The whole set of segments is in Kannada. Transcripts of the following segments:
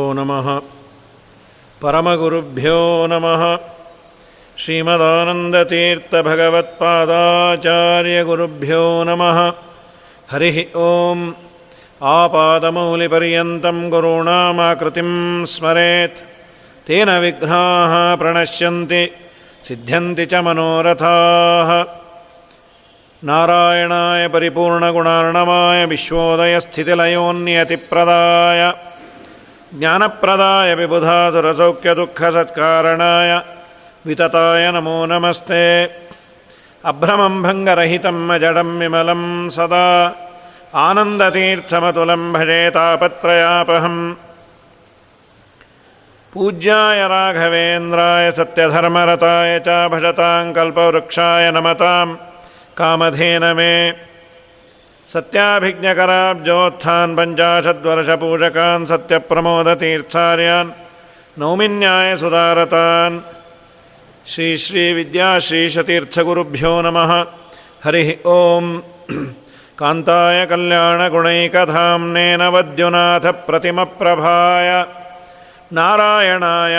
नमः परमगुरुभ्यो नमः। श्रीमदानन्दतीर्थभगवत्पादाचार्यगुरुभ्यो नमः। हरिः ॐ आपादमौलिपर्यन्तं गुरूणामाकृतिं स्मरेत्। तेन विघ्नाः प्रणश्यन्ति सिद्ध्यन्ति च मनोरथाः। नारायणाय परिपूर्णगुणार्णमाय विश्वोदयस्थितिलयोन्नियतिप्रदाय ज्ञानप्रदाय विबुधासुरसौख्यदुःखसत्कारणाय वितताय नमो नमस्ते अभ्रमं भङ्गरहितं जडं विमलं सदा आनन्दतीर्थमतुलं भजे तापत्रयापहम् पूज्याय राघवेन्द्राय सत्यधर्मरताय च भजतां कल्पवृक्षाय नमतां कामधेनमे सत्याभिज्ञकराब्जोत्थान् पञ्चाशद्वर्षपूजकान् सत्यप्रमोदतीर्थार्यान् नौमिन्यायसुधारतान् श्रीश्रीविद्याश्रीशतीर्थगुरुभ्यो नमः हरिः ॐ कान्ताय कल्याणगुणैकधाम्नेन वद्युनाथप्रतिमप्रभाय नारायणाय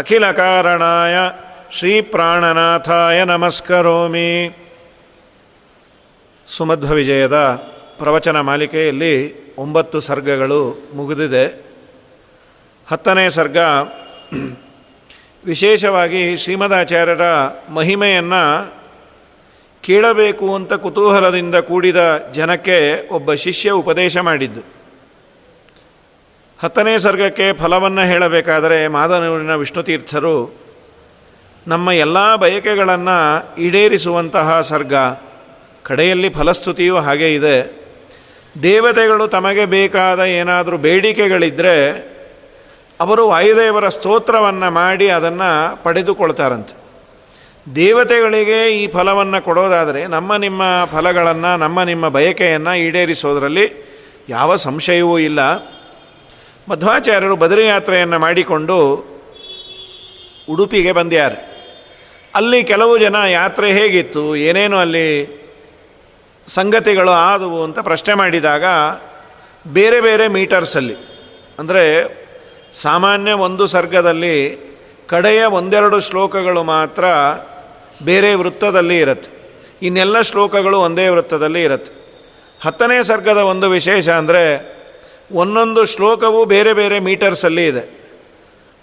अखिलकारणाय श्रीप्राणनाथाय नमस्करोमि ಸುಮಧ್ವ ವಿಜಯದ ಪ್ರವಚನ ಮಾಲಿಕೆಯಲ್ಲಿ ಒಂಬತ್ತು ಸರ್ಗಗಳು ಮುಗಿದಿದೆ. ಹತ್ತನೇ ಸರ್ಗ ವಿಶೇಷವಾಗಿ ಶ್ರೀಮದಾಚಾರ್ಯರ ಮಹಿಮೆಯನ್ನು ಕೇಳಬೇಕು ಅಂತ ಕುತೂಹಲದಿಂದ ಕೂಡಿದ ಜನಕ್ಕೆ ಒಬ್ಬ ಶಿಷ್ಯ ಉಪದೇಶ ಮಾಡಿದ್ದು. ಹತ್ತನೇ ಸರ್ಗಕ್ಕೆ ಫಲವನ್ನು ಹೇಳಬೇಕಾದರೆ ಮಾದನೂರಿನ ವಿಷ್ಣುತೀರ್ಥರು ನಮ್ಮ ಎಲ್ಲ ಬಯಕೆಗಳನ್ನು ಈಡೇರಿಸುವಂತಹ ಸರ್ಗ ಕಡೆಯಲ್ಲಿ ಫಲಸ್ತುತಿಯೂ ಹಾಗೆ ಇದೆ. ದೇವತೆಗಳು ತಮಗೆ ಬೇಕಾದ ಏನಾದರೂ ಬೇಡಿಕೆಗಳಿದ್ದರೆ ಅವರು ವಾಯುದೇವರ ಸ್ತೋತ್ರವನ್ನು ಮಾಡಿ ಅದನ್ನು ಪಡೆದುಕೊಳ್ತಾರಂತೆ. ದೇವತೆಗಳಿಗೆ ಈ ಫಲವನ್ನು ಕೊಡೋದಾದರೆ ನಮ್ಮ ನಿಮ್ಮ ಫಲಗಳನ್ನು, ನಮ್ಮ ನಿಮ್ಮ ಬಯಕೆಯನ್ನು ಈಡೇರಿಸೋದರಲ್ಲಿ ಯಾವ ಸಂಶಯವೂ ಇಲ್ಲ. ಮಧ್ವಾಚಾರ್ಯರು ಬದರಿಯಾತ್ರೆಯನ್ನು ಮಾಡಿಕೊಂಡು ಉಡುಪಿಗೆ ಬಂದ್ಯಾರೆ. ಅಲ್ಲಿ ಕೆಲವು ಜನ ಯಾತ್ರೆ ಹೇಗಿತ್ತು, ಏನೇನು ಅಲ್ಲಿ ಸಂಗತಿಗಳು ಆದವು ಅಂತ ಪ್ರಶ್ನೆ ಮಾಡಿದಾಗ ಬೇರೆ ಬೇರೆ ಮೀಟರ್ಸಲ್ಲಿ, ಅಂದರೆ ಸಾಮಾನ್ಯ ಒಂದು ಸರ್ಗದಲ್ಲಿ ಕಡೆಯ ಒಂದೆರಡು ಶ್ಲೋಕಗಳು ಮಾತ್ರ ಬೇರೆ ವೃತ್ತದಲ್ಲಿ ಇರುತ್ತೆ. ಇನ್ನೆಲ್ಲ ಶ್ಲೋಕಗಳು ಒಂದೇ ವೃತ್ತದಲ್ಲಿ ಇರುತ್ತೆ. ಹತ್ತನೇ ಸರ್ಗದ ಒಂದು ವಿಶೇಷ ಅಂದರೆ ಒಂದೊಂದು ಶ್ಲೋಕವು ಬೇರೆ ಬೇರೆ ಮೀಟರ್ಸಲ್ಲಿ ಇದೆ.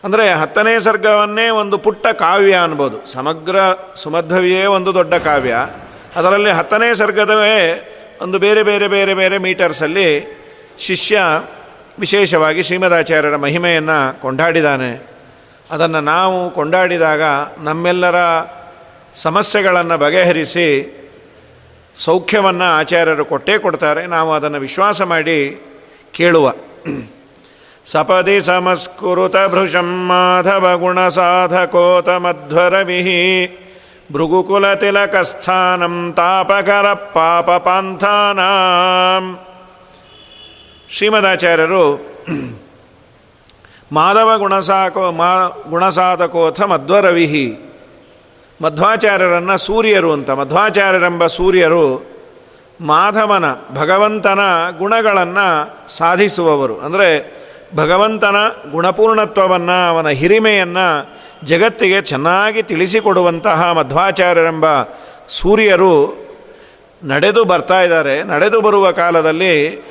ಅಂದರೆ ಹತ್ತನೇ ಸರ್ಗವನ್ನೇ ಒಂದು ಪುಟ್ಟ ಕಾವ್ಯ ಅನ್ಬೋದು. ಸಮಗ್ರ ಸುಮಧ್ವವಿಯೇ ಒಂದು ದೊಡ್ಡ ಕಾವ್ಯ. ಅದರಲ್ಲಿ ಹತ್ತನೇ ಸರ್ಗದವೇ ಒಂದು ಬೇರೆ ಬೇರೆ ಬೇರೆ ಬೇರೆ ಮೀಟರ್ಸಲ್ಲಿ ಶಿಷ್ಯ ವಿಶೇಷವಾಗಿ ಶ್ರೀಮದಾಚಾರ್ಯರ ಮಹಿಮೆಯನ್ನು ಕೊಂಡಾಡಿದ್ದಾನೆ ಅದನ್ನು ನಾವು ಕೊಂಡಾಡಿದಾಗ ನಮ್ಮೆಲ್ಲರ ಸಮಸ್ಯೆಗಳನ್ನು ಬಗೆಹರಿಸಿ ಸೌಖ್ಯವನ್ನು ಆಚಾರ್ಯರು ಕೊಟ್ಟೇ ಕೊಡ್ತಾರೆ. ನಾವು ಅದನ್ನು ವಿಶ್ವಾಸ ಮಾಡಿ ಕೇಳುವ. ಸಪದಿ ಸಮಸ್ಕುರುತ ಭೃಶಂ ಮಾಧವ ಗುಣ ಸಾಧಕೋತ ಮಧ್ವರವಿಹಿ ಭೃಗುಕುಲತಿಲಕಸ್ಥಾನಂ ತಾಪಕರ ಪಾಪಪಾಂಥಾನಾಂ ಶ್ರೀಮದಾಚಾರ್ಯರು ಮಾಧವ ಗುಣಸಾಕೋ ಮಾ ಗುಣಸಾಧಕೋಥ ಮಧ್ವರವಿಹಿ. ಮಧ್ವಾಚಾರ್ಯರನ್ನು ಸೂರ್ಯರು ಅಂತ. ಮಧ್ವಾಚಾರ್ಯರೆಂಬ ಸೂರ್ಯರು ಮಾಧವನ, ಭಗವಂತನ ಗುಣಗಳನ್ನು ಸಾಧಿಸುವವರು. ಅಂದರೆ ಭಗವಂತನ ಗುಣಪೂರ್ಣತ್ವವನ್ನು, ಅವನ ಹಿರಿಮೆಯನ್ನು ಜಗತ್ತಿಗೆ ಚೆನ್ನಾಗಿ ತಿಳಿಸಿಕೊಡುವಂತಹ ಮಧ್ವಾಚಾರ್ಯರೆಂಬ ಸೂರ್ಯರು ನಡೆದು ಬರ್ತಾ ಇದ್ದಾರೆ. ನಡೆದು ಬರುವ ಕಾಲದಲ್ಲಿ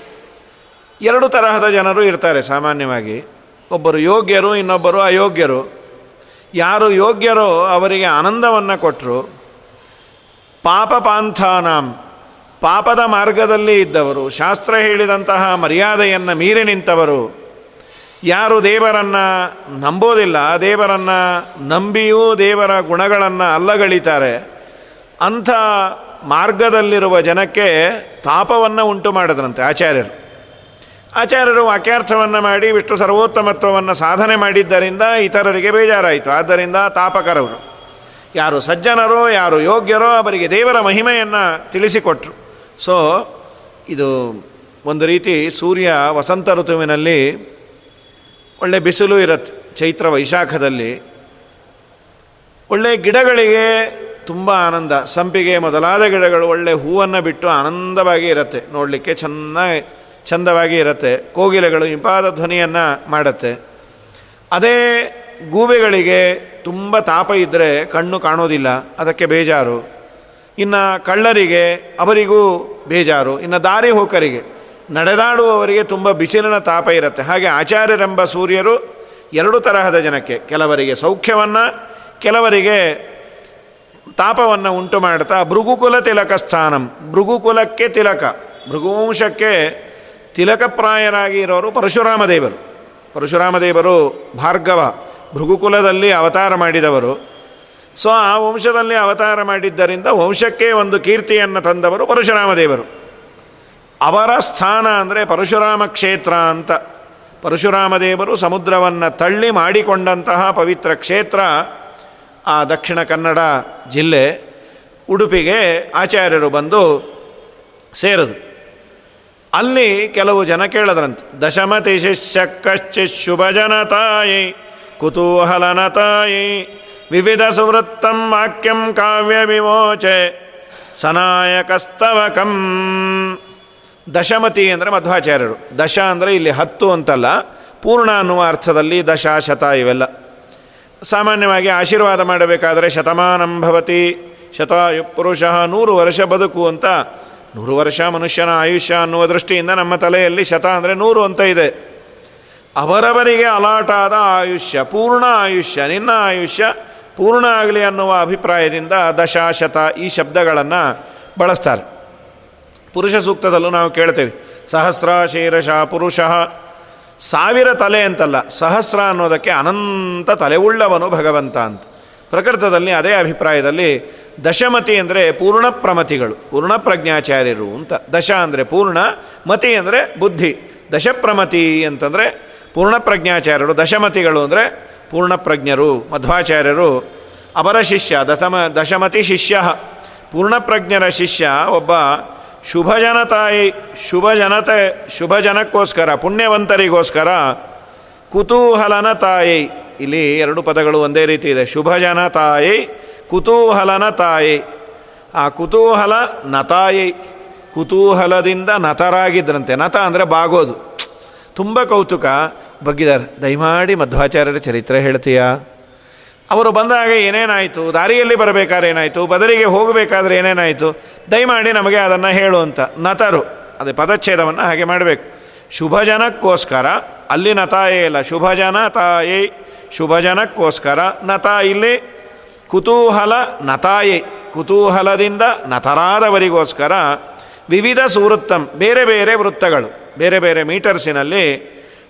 ಎರಡು ತರಹದ ಜನರು ಇರ್ತಾರೆ ಸಾಮಾನ್ಯವಾಗಿ. ಒಬ್ಬರು ಯೋಗ್ಯರು, ಇನ್ನೊಬ್ಬರು ಅಯೋಗ್ಯರು. ಯಾರು ಯೋಗ್ಯರೋ ಅವರಿಗೆ ಆನಂದವನ್ನು ಕೊಟ್ಟರು ಪಾಪಪಾಂಥಾನಾಂ ಪಾಪದ ಮಾರ್ಗದಲ್ಲಿ ಇದ್ದವರು, ಶಾಸ್ತ್ರ ಹೇಳಿದಂತಹ ಮರ್ಯಾದೆಯನ್ನು ಮೀರಿ ನಿಂತವರು. ಯಾರು ದೇವರನ್ನು ನಂಬೋದಿಲ್ಲ, ದೇವರನ್ನು ನಂಬಿಯೂ ದೇವರ ಗುಣಗಳನ್ನು ಅಲ್ಲಗಳಿತಾರೆ. ಅಂಥ ಮಾರ್ಗದಲ್ಲಿರುವ ಜನಕ್ಕೆ ತಾಪವನ್ನು ಉಂಟು ಮಾಡಿದ್ರಂತೆ ಆಚಾರ್ಯರು. ಆಚಾರ್ಯರು ವಾಕ್ಯಾರ್ಥವನ್ನು ಮಾಡಿ, ವಿಷ್ಣು ಸರ್ವೋತ್ತಮತ್ವವನ್ನು ಸಾಧನೆ ಮಾಡಿದ್ದರಿಂದ ಇತರರಿಗೆ ಬೇಜಾರಾಯಿತು. ಆದ್ದರಿಂದ ತಾಪಕರವರು. ಯಾರು ಸಜ್ಜನರೋ, ಯಾರು ಯೋಗ್ಯರೋ ಅವರಿಗೆ ದೇವರ ಮಹಿಮೆಯನ್ನು ತಿಳಿಸಿಕೊಟ್ರು. ಸೊ ಇದು ಒಂದು ರೀತಿ ಸೂರ್ಯ ವಸಂತ ಋತುವಿನಲ್ಲಿ ಒಳ್ಳೆ ಬಿಸಿಲು ಇರುತ್ತೆ ಚೈತ್ರ ವೈಶಾಖದಲ್ಲಿ. ಒಳ್ಳೆ ಗಿಡಗಳಿಗೆ ತುಂಬ ಆನಂದ. ಸಂಪಿಗೆ ಮೊದಲಾದ ಗಿಡಗಳು ಒಳ್ಳೆ ಹೂವನ್ನು ಬಿಟ್ಟು ಆನಂದವಾಗಿ ಇರುತ್ತೆ. ನೋಡಲಿಕ್ಕೆ ಚೆನ್ನಾಗಿ, ಚಂದವಾಗಿ ಇರುತ್ತೆ. ಕೋಗಿಲೆಗಳು ಇಂಪಾದ ಧ್ವನಿಯನ್ನು ಮಾಡುತ್ತೆ. ಅದೇ ಗೂಬೆಗಳಿಗೆ ತುಂಬ ತಾಪ ಇದ್ದರೆ ಕಣ್ಣು ಕಾಣೋದಿಲ್ಲ. ಅದಕ್ಕೆ ಬೇಜಾರು. ಇನ್ನು ಕಳ್ಳರಿಗೆ ಅವರಿಗೂ ಬೇಜಾರು. ಇನ್ನು ದಾರಿ ಹೋಕರಿಗೆ. ನಡೆದಾಡುವವರಿಗೆ ತುಂಬ ಬಿಸಿಲಿನ ತಾಪ ಇರುತ್ತೆ. ಹಾಗೆ ಆಚಾರ್ಯರೆಂಬ ಸೂರ್ಯರು ಎರಡು ತರಹದ ಜನಕ್ಕೆ ಕೆಲವರಿಗೆ ಸೌಖ್ಯವನ್ನು, ಕೆಲವರಿಗೆ ತಾಪವನ್ನು ಉಂಟು ಮಾಡ್ತಾ, ಭೃಗುಕುಲ ತಿಲಕ ಸ್ಥಾನಂ. ಭೃಗುಕುಲಕ್ಕೆ ತಿಲಕ, ಭೃಗುವಂಶಕ್ಕೆ ತಿಲಕಪ್ರಾಯರಾಗಿ ಇರೋರು ಪರಶುರಾಮ ದೇವರು ಪರಶುರಾಮ ದೇವರು ಭಾರ್ಗವ, ಭೃಗುಕುಲದಲ್ಲಿ ಅವತಾರ ಮಾಡಿದವರು. ಸೊ, ಆ ವಂಶದಲ್ಲಿ ಅವತಾರ ಮಾಡಿದ್ದರಿಂದ ವಂಶಕ್ಕೆ ಒಂದು ಕೀರ್ತಿಯನ್ನು ತಂದವರು ಪರಶುರಾಮ ದೇವರು ಅವರ ಸ್ಥಾನ ಅಂದರೆ ಪರಶುರಾಮ ಕ್ಷೇತ್ರ ಅಂತ. ಪರಶುರಾಮ ದೇವರು ಸಮುದ್ರವನ್ನು ತಳ್ಳಿ ಮಾಡಿಕೊಂಡಂತಹ ಪವಿತ್ರ ಕ್ಷೇತ್ರ ಆ ದಕ್ಷಿಣ ಕನ್ನಡ ಜಿಲ್ಲೆ ಉಡುಪಿಗೆ ಆಚಾರ್ಯರು ಬಂದು ಸೇರದು. ಅಲ್ಲಿ ಕೆಲವು ಜನ ಕೇಳದ್ರಂತೆ ದಶಮತಿ ಶಿಷ್ಯ ಕಶ್ಚಿತ್ ಶುಭ ಕುತೂಹಲನ ತಾಯಿ, ವಿವಿಧ ಸುವೃತ್ತಂ ವಾಕ್ಯಂ ಕಾವ್ಯ ವಿಮೋಚೆ, ಸನಾಯಕಸ್ತವಕಂ. ದಶಮತಿ ಅಂದರೆ ಮಧ್ವಾಚಾರ್ಯರು. ದಶ ಅಂದರೆ ಇಲ್ಲಿ ಹತ್ತು ಅಂತಲ್ಲ, ಪೂರ್ಣ ಅನ್ನುವ ಅರ್ಥದಲ್ಲಿ ದಶ, ಶತ ಇವೆಲ್ಲ. ಸಾಮಾನ್ಯವಾಗಿ ಆಶೀರ್ವಾದ ಮಾಡಬೇಕಾದರೆ ಶತಮಾನಂಭವತಿ ಶತಾಯು ಪುರುಷ ನೂರು ವರ್ಷ ಬದುಕು ಅಂತ. ನೂರು ವರ್ಷ ಮನುಷ್ಯನ ಆಯುಷ್ಯ ಅನ್ನುವ ದೃಷ್ಟಿಯಿಂದ ನಮ್ಮ ತಲೆಯಲ್ಲಿ ಶತ ಅಂದರೆ ನೂರು ಅಂತ ಇದೆ. ಅವರವರಿಗೆ ಅಲಾಟಾದ ಆಯುಷ್ಯ, ಪೂರ್ಣ ಆಯುಷ್ಯ, ನಿನ್ನ ಆಯುಷ್ಯ ಪೂರ್ಣ ಆಗಲಿ ಅನ್ನುವ ಅಭಿಪ್ರಾಯದಿಂದ ದಶಾಶತ ಶತ ಈ ಶಬ್ದಗಳನ್ನು ಬಳಸ್ತಾರೆ. ಪುರುಷ ಸೂಕ್ತದಲ್ಲೂ ನಾವು ಕೇಳ್ತೇವೆ. ಸಹಸ್ರ ಶೀರಷ ಪುರುಷ. ಸಾವಿರ ತಲೆ ಅಂತಲ್ಲ, ಸಹಸ್ರ ಅನ್ನೋದಕ್ಕೆ ಅನಂತ ತಲೆವುಳ್ಳವನು ಭಗವಂತ ಅಂತ. ಪ್ರಕೃತದಲ್ಲಿ ಅದೇ ಅಭಿಪ್ರಾಯದಲ್ಲಿ ದಶಮತಿ ಅಂದರೆ ಪೂರ್ಣ ಪ್ರಮತಿಗಳು, ಪೂರ್ಣ ಪ್ರಜ್ಞಾಚಾರ್ಯರು ಅಂತ. ದಶ ಅಂದರೆ ಪೂರ್ಣ, ಮತಿ ಅಂದರೆ ಬುದ್ಧಿ. ದಶಪ್ರಮತಿ ಅಂತಂದರೆ ಪೂರ್ಣ ಪ್ರಜ್ಞಾಚಾರ್ಯರು, ದಶಮತಿಗಳು ಅಂದರೆ ಪೂರ್ಣಪ್ರಜ್ಞರು ಮಧ್ವಾಚಾರ್ಯರು ಅವರ ಶಿಷ್ಯ ದಶಮ ದಶಮತಿ ಶಿಷ್ಯ. ಪೂರ್ಣಪ್ರಜ್ಞರ ಶಿಷ್ಯ ಒಬ್ಬ ಶುಭ ಜನತಾಯಿ ಶುಭ ಜನತೆ ಶುಭ ಜನಕ್ಕೋಸ್ಕರ ಪುಣ್ಯವಂತರಿಗೋಸ್ಕರ ಕುತೂಹಲನ ತಾಯಿ ಇಲ್ಲಿ ಎರಡು ಪದಗಳು ಒಂದೇ ರೀತಿ ಇದೆ. ಶುಭ ಜನ ತಾಯಿ ಕುತೂಹಲನ ತಾಯಿ ಆ ಕುತೂಹಲ ನತಾಯಿ ಕುತೂಹಲದಿಂದ ನತರಾಗಿದ್ರಂತೆ ನತ ಅಂದರೆ ಬಾಗೋದು. ತುಂಬ ಕೌತುಕ. ಬಗ್ಗಿದ್ದಾರೆ ದಯಮಾಡಿ ಮಧ್ವಾಚಾರ್ಯರ ಚರಿತ್ರೆ ಹೇಳ್ತೀಯಾ? ಅವರು ಬಂದಾಗ ಏನೇನಾಯಿತು? ದಾರಿಯಲ್ಲಿ ಬರಬೇಕಾದ್ರೆ ಏನಾಯಿತು? ಬದಲಿಗೆ ಹೋಗಬೇಕಾದ್ರೆ ಏನೇನಾಯಿತು? ದಯಮಾಡಿ ನಮಗೆ ಅದನ್ನು ಹೇಳು ಅಂತ. ನತರು. ಅದೇ ಪದಚ್ಛೇದವನ್ನು ಹಾಗೆ ಮಾಡಬೇಕು. ಶುಭಜನಕ್ಕೋಸ್ಕರ, ಅಲ್ಲಿ ನತಾಯೇ ಇಲ್ಲ. ಶುಭಜನ ತಾಯೇ ಶುಭಜನಕ್ಕೋಸ್ಕರ ಶುಭ ಜನಕ್ಕೋಸ್ಕರ ನತ ಇಲ್ಲಿ. ಕುತೂಹಲ ನತಾಯೇ ಕುತೂಹಲದಿಂದ ನತರಾದವರಿಗೋಸ್ಕರ ವಿವಿಧ ಸುವೃತ್ತಂ, ಬೇರೆ ಬೇರೆ ವೃತ್ತಗಳು, ಬೇರೆ ಬೇರೆ ಮೀಟರ್ಸಿನಲ್ಲಿ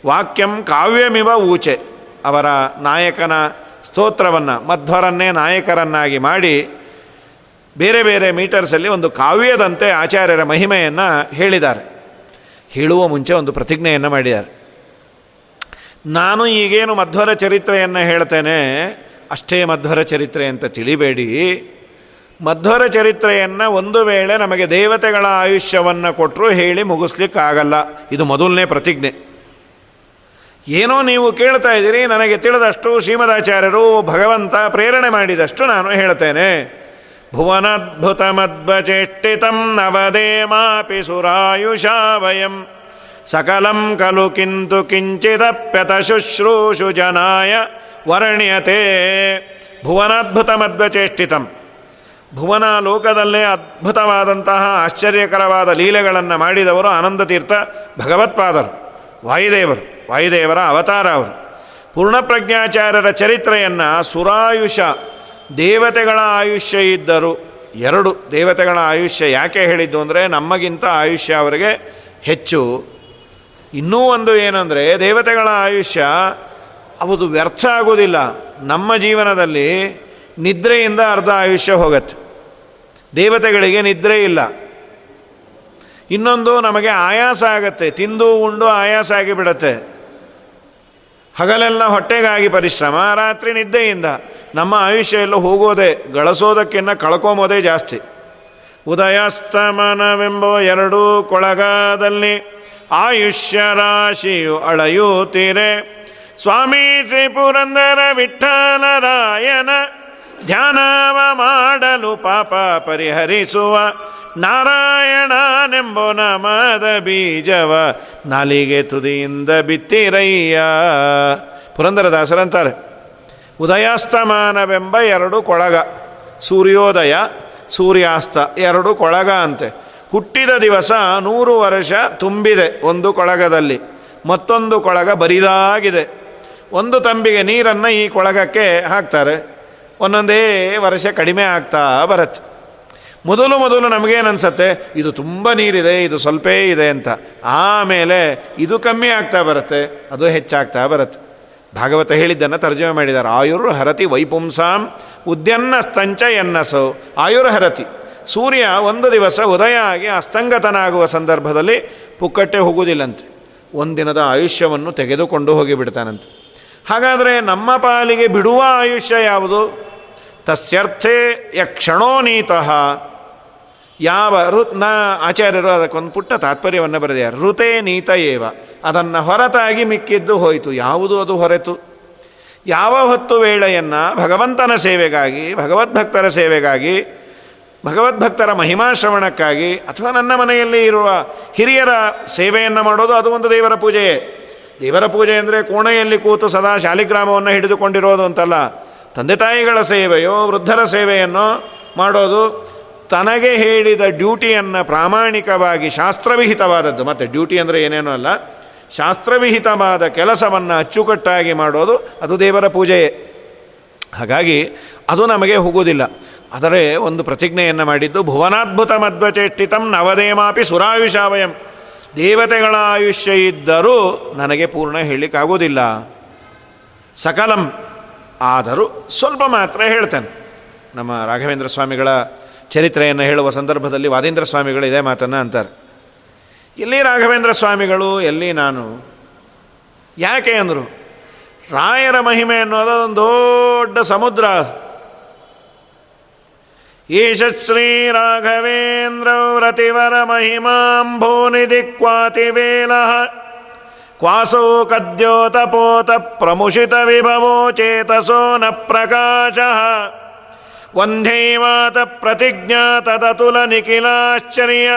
ವಾಕ್ಯಂ ಕಾವ್ಯಮಿವ ಊಚೆ ಅವರ ನಾಯಕನ ಸ್ತೋತ್ರವನ್ನು, ಮಧ್ವರನ್ನೇ ನಾಯಕರನ್ನಾಗಿ ಮಾಡಿ ಬೇರೆ ಬೇರೆ ಮೀಟರ್ಸಲ್ಲಿ ಒಂದು ಕಾವ್ಯದಂತೆ ಆಚಾರ್ಯರ ಮಹಿಮೆಯನ್ನು ಹೇಳಿದ್ದಾರೆ. ಹೇಳುವ ಮುಂಚೆ ಒಂದು ಪ್ರತಿಜ್ಞೆಯನ್ನು ಮಾಡಿದ್ದಾರೆ. ನಾನು ಈಗೇನು ಮಧ್ವರ ಚರಿತ್ರೆಯನ್ನು ಹೇಳ್ತೇನೆ, ಅಷ್ಟೇ ಮಧ್ವರ ಚರಿತ್ರೆ ಅಂತ ತಿಳಿಬೇಡಿ. ಮಧ್ವರ ಚರಿತ್ರೆಯನ್ನು ಒಂದು ವೇಳೆ ನಮಗೆ ದೇವತೆಗಳ ಆಯುಷ್ಯವನ್ನು ಕೊಟ್ಟರು ಹೇಳಿ ಮುಗಿಸ್ಲಿಕ್ಕಾಗಲ್ಲ. ಇದು ಮೊದಲನೇ ಪ್ರತಿಜ್ಞೆ. ಏನೋ ನೀವು ಕೇಳ್ತಾ ಇದ್ದೀರಿ, ನನಗೆ ತಿಳಿದಷ್ಟು ಶ್ರೀಮದಾಚಾರ್ಯರು ಭಗವಂತ ಪ್ರೇರಣೆ ಮಾಡಿದಷ್ಟು ನಾನು ಹೇಳ್ತೇನೆ. ಭುವನದ್ಭುತ ಮದ್ವಚೇಷ್ಟಿತಂ ನವದೇಮಾಪಿ ಸುರಾಯುಷಾ ವಯಂ. ಸಕಲಂ ಖಲು ಕಿಂತು ಕಿಂಚಿದಪ್ಯತ ಶುಶ್ರೂಷು ಜನಾಯ ವರ್ಣ್ಯತೆ. ಭುವನಾದ್ಭುತ ಮದ್ವಚೇಷ್ಟಿತಂ ಭುವನ ಲೋಕದಲ್ಲೇ ಅದ್ಭುತವಾದಂತಹ ಆಶ್ಚರ್ಯಕರವಾದ ಲೀಲೆಗಳನ್ನು ಮಾಡಿದವರು ಆನಂದ ತೀರ್ಥ ಭಗವತ್ಪಾದರು, ವಾಯುದೇವರು. ವಾಯುದೇವರ ಅವತಾರ ಅವರು. ಪೂರ್ಣಪ್ರಜ್ಞಾಚಾರ್ಯರ ಚರಿತ್ರೆಯನ್ನು ಸುರಾಯುಷ ದೇವತೆಗಳ ಆಯುಷ್ಯ ಇದ್ದರು. ಎರಡು ದೇವತೆಗಳ ಆಯುಷ್ಯ ಯಾಕೆ ಹೇಳಿದ್ದು ಅಂದರೆ ನಮಗಿಂತ ಆಯುಷ್ಯ ಅವರಿಗೆ ಹೆಚ್ಚು. ಇನ್ನೂ ಒಂದು ಏನಂದರೆ ದೇವತೆಗಳ ಆಯುಷ್ಯ ಅದು ವ್ಯರ್ಥ ಆಗೋದಿಲ್ಲ. ನಮ್ಮ ಜೀವನದಲ್ಲಿ ನಿದ್ರೆಯಿಂದ ಅರ್ಧ ಆಯುಷ್ಯ ಹೋಗತ್ತೆ. ದೇವತೆಗಳಿಗೆ ನಿದ್ರೆ ಇಲ್ಲ. ಇನ್ನೊಂದು ನಮಗೆ ಆಯಾಸ ಆಗತ್ತೆ. ತಿಂದು ಉಂಡು ಆಯಾಸ ಆಗಿಬಿಡತ್ತೆ. ಹಗಲೆಲ್ಲ ಹೊಟ್ಟೆಗಾಗಿ ಪರಿಶ್ರಮ, ರಾತ್ರಿ ನಿದ್ದೆಯಿಂದ ನಮ್ಮ ಆಯುಷ್ಯ ಎಲ್ಲ ಹೋಗೋದೇ ಗಳಿಸೋದಕ್ಕಿನ್ನ ಕಳ್ಕೊಂಬೋದೇ ಜಾಸ್ತಿ. ಉದಯಾಸ್ತಮನವೆಂಬ ಎರಡೂ ಕೊಳಗದಲ್ಲಿ ಆಯುಷ್ಯ ರಾಶಿಯು ಅಳೆಯುತ್ತೀರೆ ಸ್ವಾಮಿ ತ್ರಿಪುರಂದರ ವಿಠಲರಾಯನ ಧ್ಯಾನವ ಮಾಡಲು ಪಾಪ ಪರಿಹರಿಸುವ ನಾರಾಯಣನೆಂಬೋ ನಮದ ಬೀಜವ ನಾಲಿಗೆ ತುದಿಯಿಂದ ಬಿತ್ತಿರಯ್ಯ. ಪುರಂದರದಾಸರಂತಾರೆ ಉದಯಾಸ್ತಮಾನವೆಂಬ ಎರಡು ಕೊಳಗ, ಸೂರ್ಯೋದಯ, ಸೂರ್ಯಾಸ್ತ ಎರಡು ಕೊಳಗ ಅಂತೆ. ಹುಟ್ಟಿದ ದಿವಸ ನೂರು ವರ್ಷ ತುಂಬಿದೆ ಒಂದು ಕೊಳಗದಲ್ಲಿ, ಮತ್ತೊಂದು ಕೊಳಗ ಬರಿದಾಗಿದೆ. ಒಂದು ತಂಬಿಗೆ ನೀರನ್ನು ಈ ಕೊಳಗಕ್ಕೆ ಹಾಕ್ತಾರೆ, ಒಂದೊಂದೇ ವರ್ಷ ಕಡಿಮೆ ಆಗ್ತಾ ಬರುತ್ತೆ. ಮೊದಲು ಮೊದಲು ನಮಗೇನು ಅನಿಸುತ್ತೆ ಇದು ತುಂಬ ನೀರಿದೆ, ಇದು ಸ್ವಲ್ಪೇ ಇದೆ ಅಂತ. ಆಮೇಲೆ ಇದು ಕಮ್ಮಿ ಆಗ್ತಾ ಬರುತ್ತೆ, ಅದು ಹೆಚ್ಚಾಗ್ತಾ ಬರುತ್ತೆ. ಭಾಗವತ ಹೇಳಿದ್ದನ್ನು ತರ್ಜಮೆ ಮಾಡಿದ್ದಾರೆ. ಆಯುರ್ ಹರತಿ ವೈಪುಂಸಾಂ ಉದ್ಯನ್ನ ಸ್ತಂಚ ಎನ್ನಸು. ಆಯುರ್ ಹರತಿ ಸೂರ್ಯ ಒಂದು ದಿವಸ ಉದಯ ಆಗಿ ಅಸ್ತಂಗತನಾಗುವ ಸಂದರ್ಭದಲ್ಲಿ ಪುಕ್ಕಟ್ಟೆ ಹೋಗುವುದಿಲ್ಲಂತೆ. ಒಂದಿನದ ಆಯುಷ್ಯವನ್ನು ತೆಗೆದುಕೊಂಡು ಹೋಗಿಬಿಡ್ತಾನಂತೆ. ಹಾಗಾದರೆ ನಮ್ಮ ಪಾಲಿಗೆ ಬಿಡುವ ಆಯುಷ್ಯ ಯಾವುದು? ತಸ್ಯರ್ಥೇ ಯಕ್ಷಣೋ ನೀತಃ. ಯಾವ ಋತ್ನ ನ ಆಚಾರ್ಯರು ಅದಕ್ಕೊಂದು ಪುಟ್ಟ ತಾತ್ಪರ್ಯವನ್ನು ಬರೆದಿದ್ದಾರೆ. ಋತೆ ನೀತ ಏವ. ಅದನ್ನು ಹೊರತಾಗಿ ಮಿಕ್ಕಿದ್ದು ಹೋಯಿತು. ಯಾವುದು ಅದು ಹೊರತು? ಯಾವ ಹೊತ್ತು ವೇಳೆಯನ್ನು ಭಗವಂತನ ಸೇವೆಗಾಗಿ ಭಗವದ್ಭಕ್ತರ ಸೇವೆಗಾಗಿ ಭಗವದ್ಭಕ್ತರ ಮಹಿಮಾಶ್ರವಣಕ್ಕಾಗಿ ಅಥವಾ ನನ್ನ ಮನೆಯಲ್ಲಿ ಇರುವ ಹಿರಿಯರ ಸೇವೆಯನ್ನು ಮಾಡೋದು ಅದು ಒಂದು ದೇವರ ಪೂಜೆಯೇ ದೇವರ ಪೂಜೆ ಅಂದರೆ ಕೋಣೆಯಲ್ಲಿ ಕೂತು ಸದಾ ಶಾಲಿಗ್ರಾಮವನ್ನು ಹಿಡಿದುಕೊಂಡಿರೋದು ಅಂತಲ್ಲ. ತಂದೆ ತಾಯಿಗಳ ಸೇವೆಯೋ ವೃದ್ಧರ ಸೇವೆಯನ್ನು ಮಾಡೋದು ತನಗೆ ಹೇಳಿದ ಡ್ಯೂಟಿಯನ್ನು ಪ್ರಾಮಾಣಿಕವಾಗಿ ಶಾಸ್ತ್ರವಿಹಿತವಾದದ್ದು. ಮತ್ತು ಡ್ಯೂಟಿ ಅಂದರೆ ಏನೇನೂ ಅಲ್ಲ. ಶಾಸ್ತ್ರವಿಹಿತವಾದ ಕೆಲಸವನ್ನು ಅಚ್ಚುಕಟ್ಟಾಗಿ ಮಾಡೋದು ಅದು ದೇವರ ಪೂಜೆಯೇ ಹಾಗಾಗಿ ಅದು ನಮಗೆ ಹೋಗುವುದಿಲ್ಲ. ಆದರೆ ಒಂದು ಪ್ರತಿಜ್ಞೆಯನ್ನು ಮಾಡಿದ್ದು, ಭುವನಾದ್ಭುತ ಮಧ್ವಚೇಷ್ಟಿತಂ ನವದೇಮಾಪಿ ಸುರಾಯುಷಾವಯಂ. ದೇವತೆಗಳ ಆಯುಷ್ಯ ಇದ್ದರೂ ನನಗೆ ಪೂರ್ಣ ಹೇಳಲಿಕ್ಕಾಗೋದಿಲ್ಲ ಸಕಲಂ ಆದರೂ ಸ್ವಲ್ಪ ಮಾತ್ರ ಹೇಳ್ತೇನೆ. ನಮ್ಮ ರಾಘವೇಂದ್ರ ಸ್ವಾಮಿಗಳ ಚರಿತ್ರೆಯನ್ನು ಹೇಳುವ ಸಂದರ್ಭದಲ್ಲಿ ವಾದೇಂದ್ರ ಸ್ವಾಮಿಗಳು ಇದೇ ಮಾತನ್ನು ಅಂತಾರೆ. ಎಲ್ಲಿ ರಾಘವೇಂದ್ರ ಸ್ವಾಮಿಗಳು, ಎಲ್ಲಿ ನಾನು? ಯಾಕೆ ಅಂದರು? ರಾಯರ ಮಹಿಮೆ ಅನ್ನೋದು ಒಂದು ದೊಡ್ಡ ಸಮುದ್ರ. ಈಶ ಶ್ರೀ ರಾಘವೇಂದ್ರ ವ್ರತಿವರ ಮಹಿಮಾಂಭೋನಿಧಿ ಕ್ವಾತಿವೇಲ ಕ್ವಾಸೋ ಕದ್ಯೋತಪೋತ ಪ್ರಮುಷಿತ ವಿಭವೋ ಚೇತಸೋ ನ ಪ್ರಕಾಶ. ವಂಧ್ಯೈವಾತ ಪ್ರತಿಜ್ಞಾ ತದತುಲ ನಿಖಿಲಾಶ್ಚರ್ಯ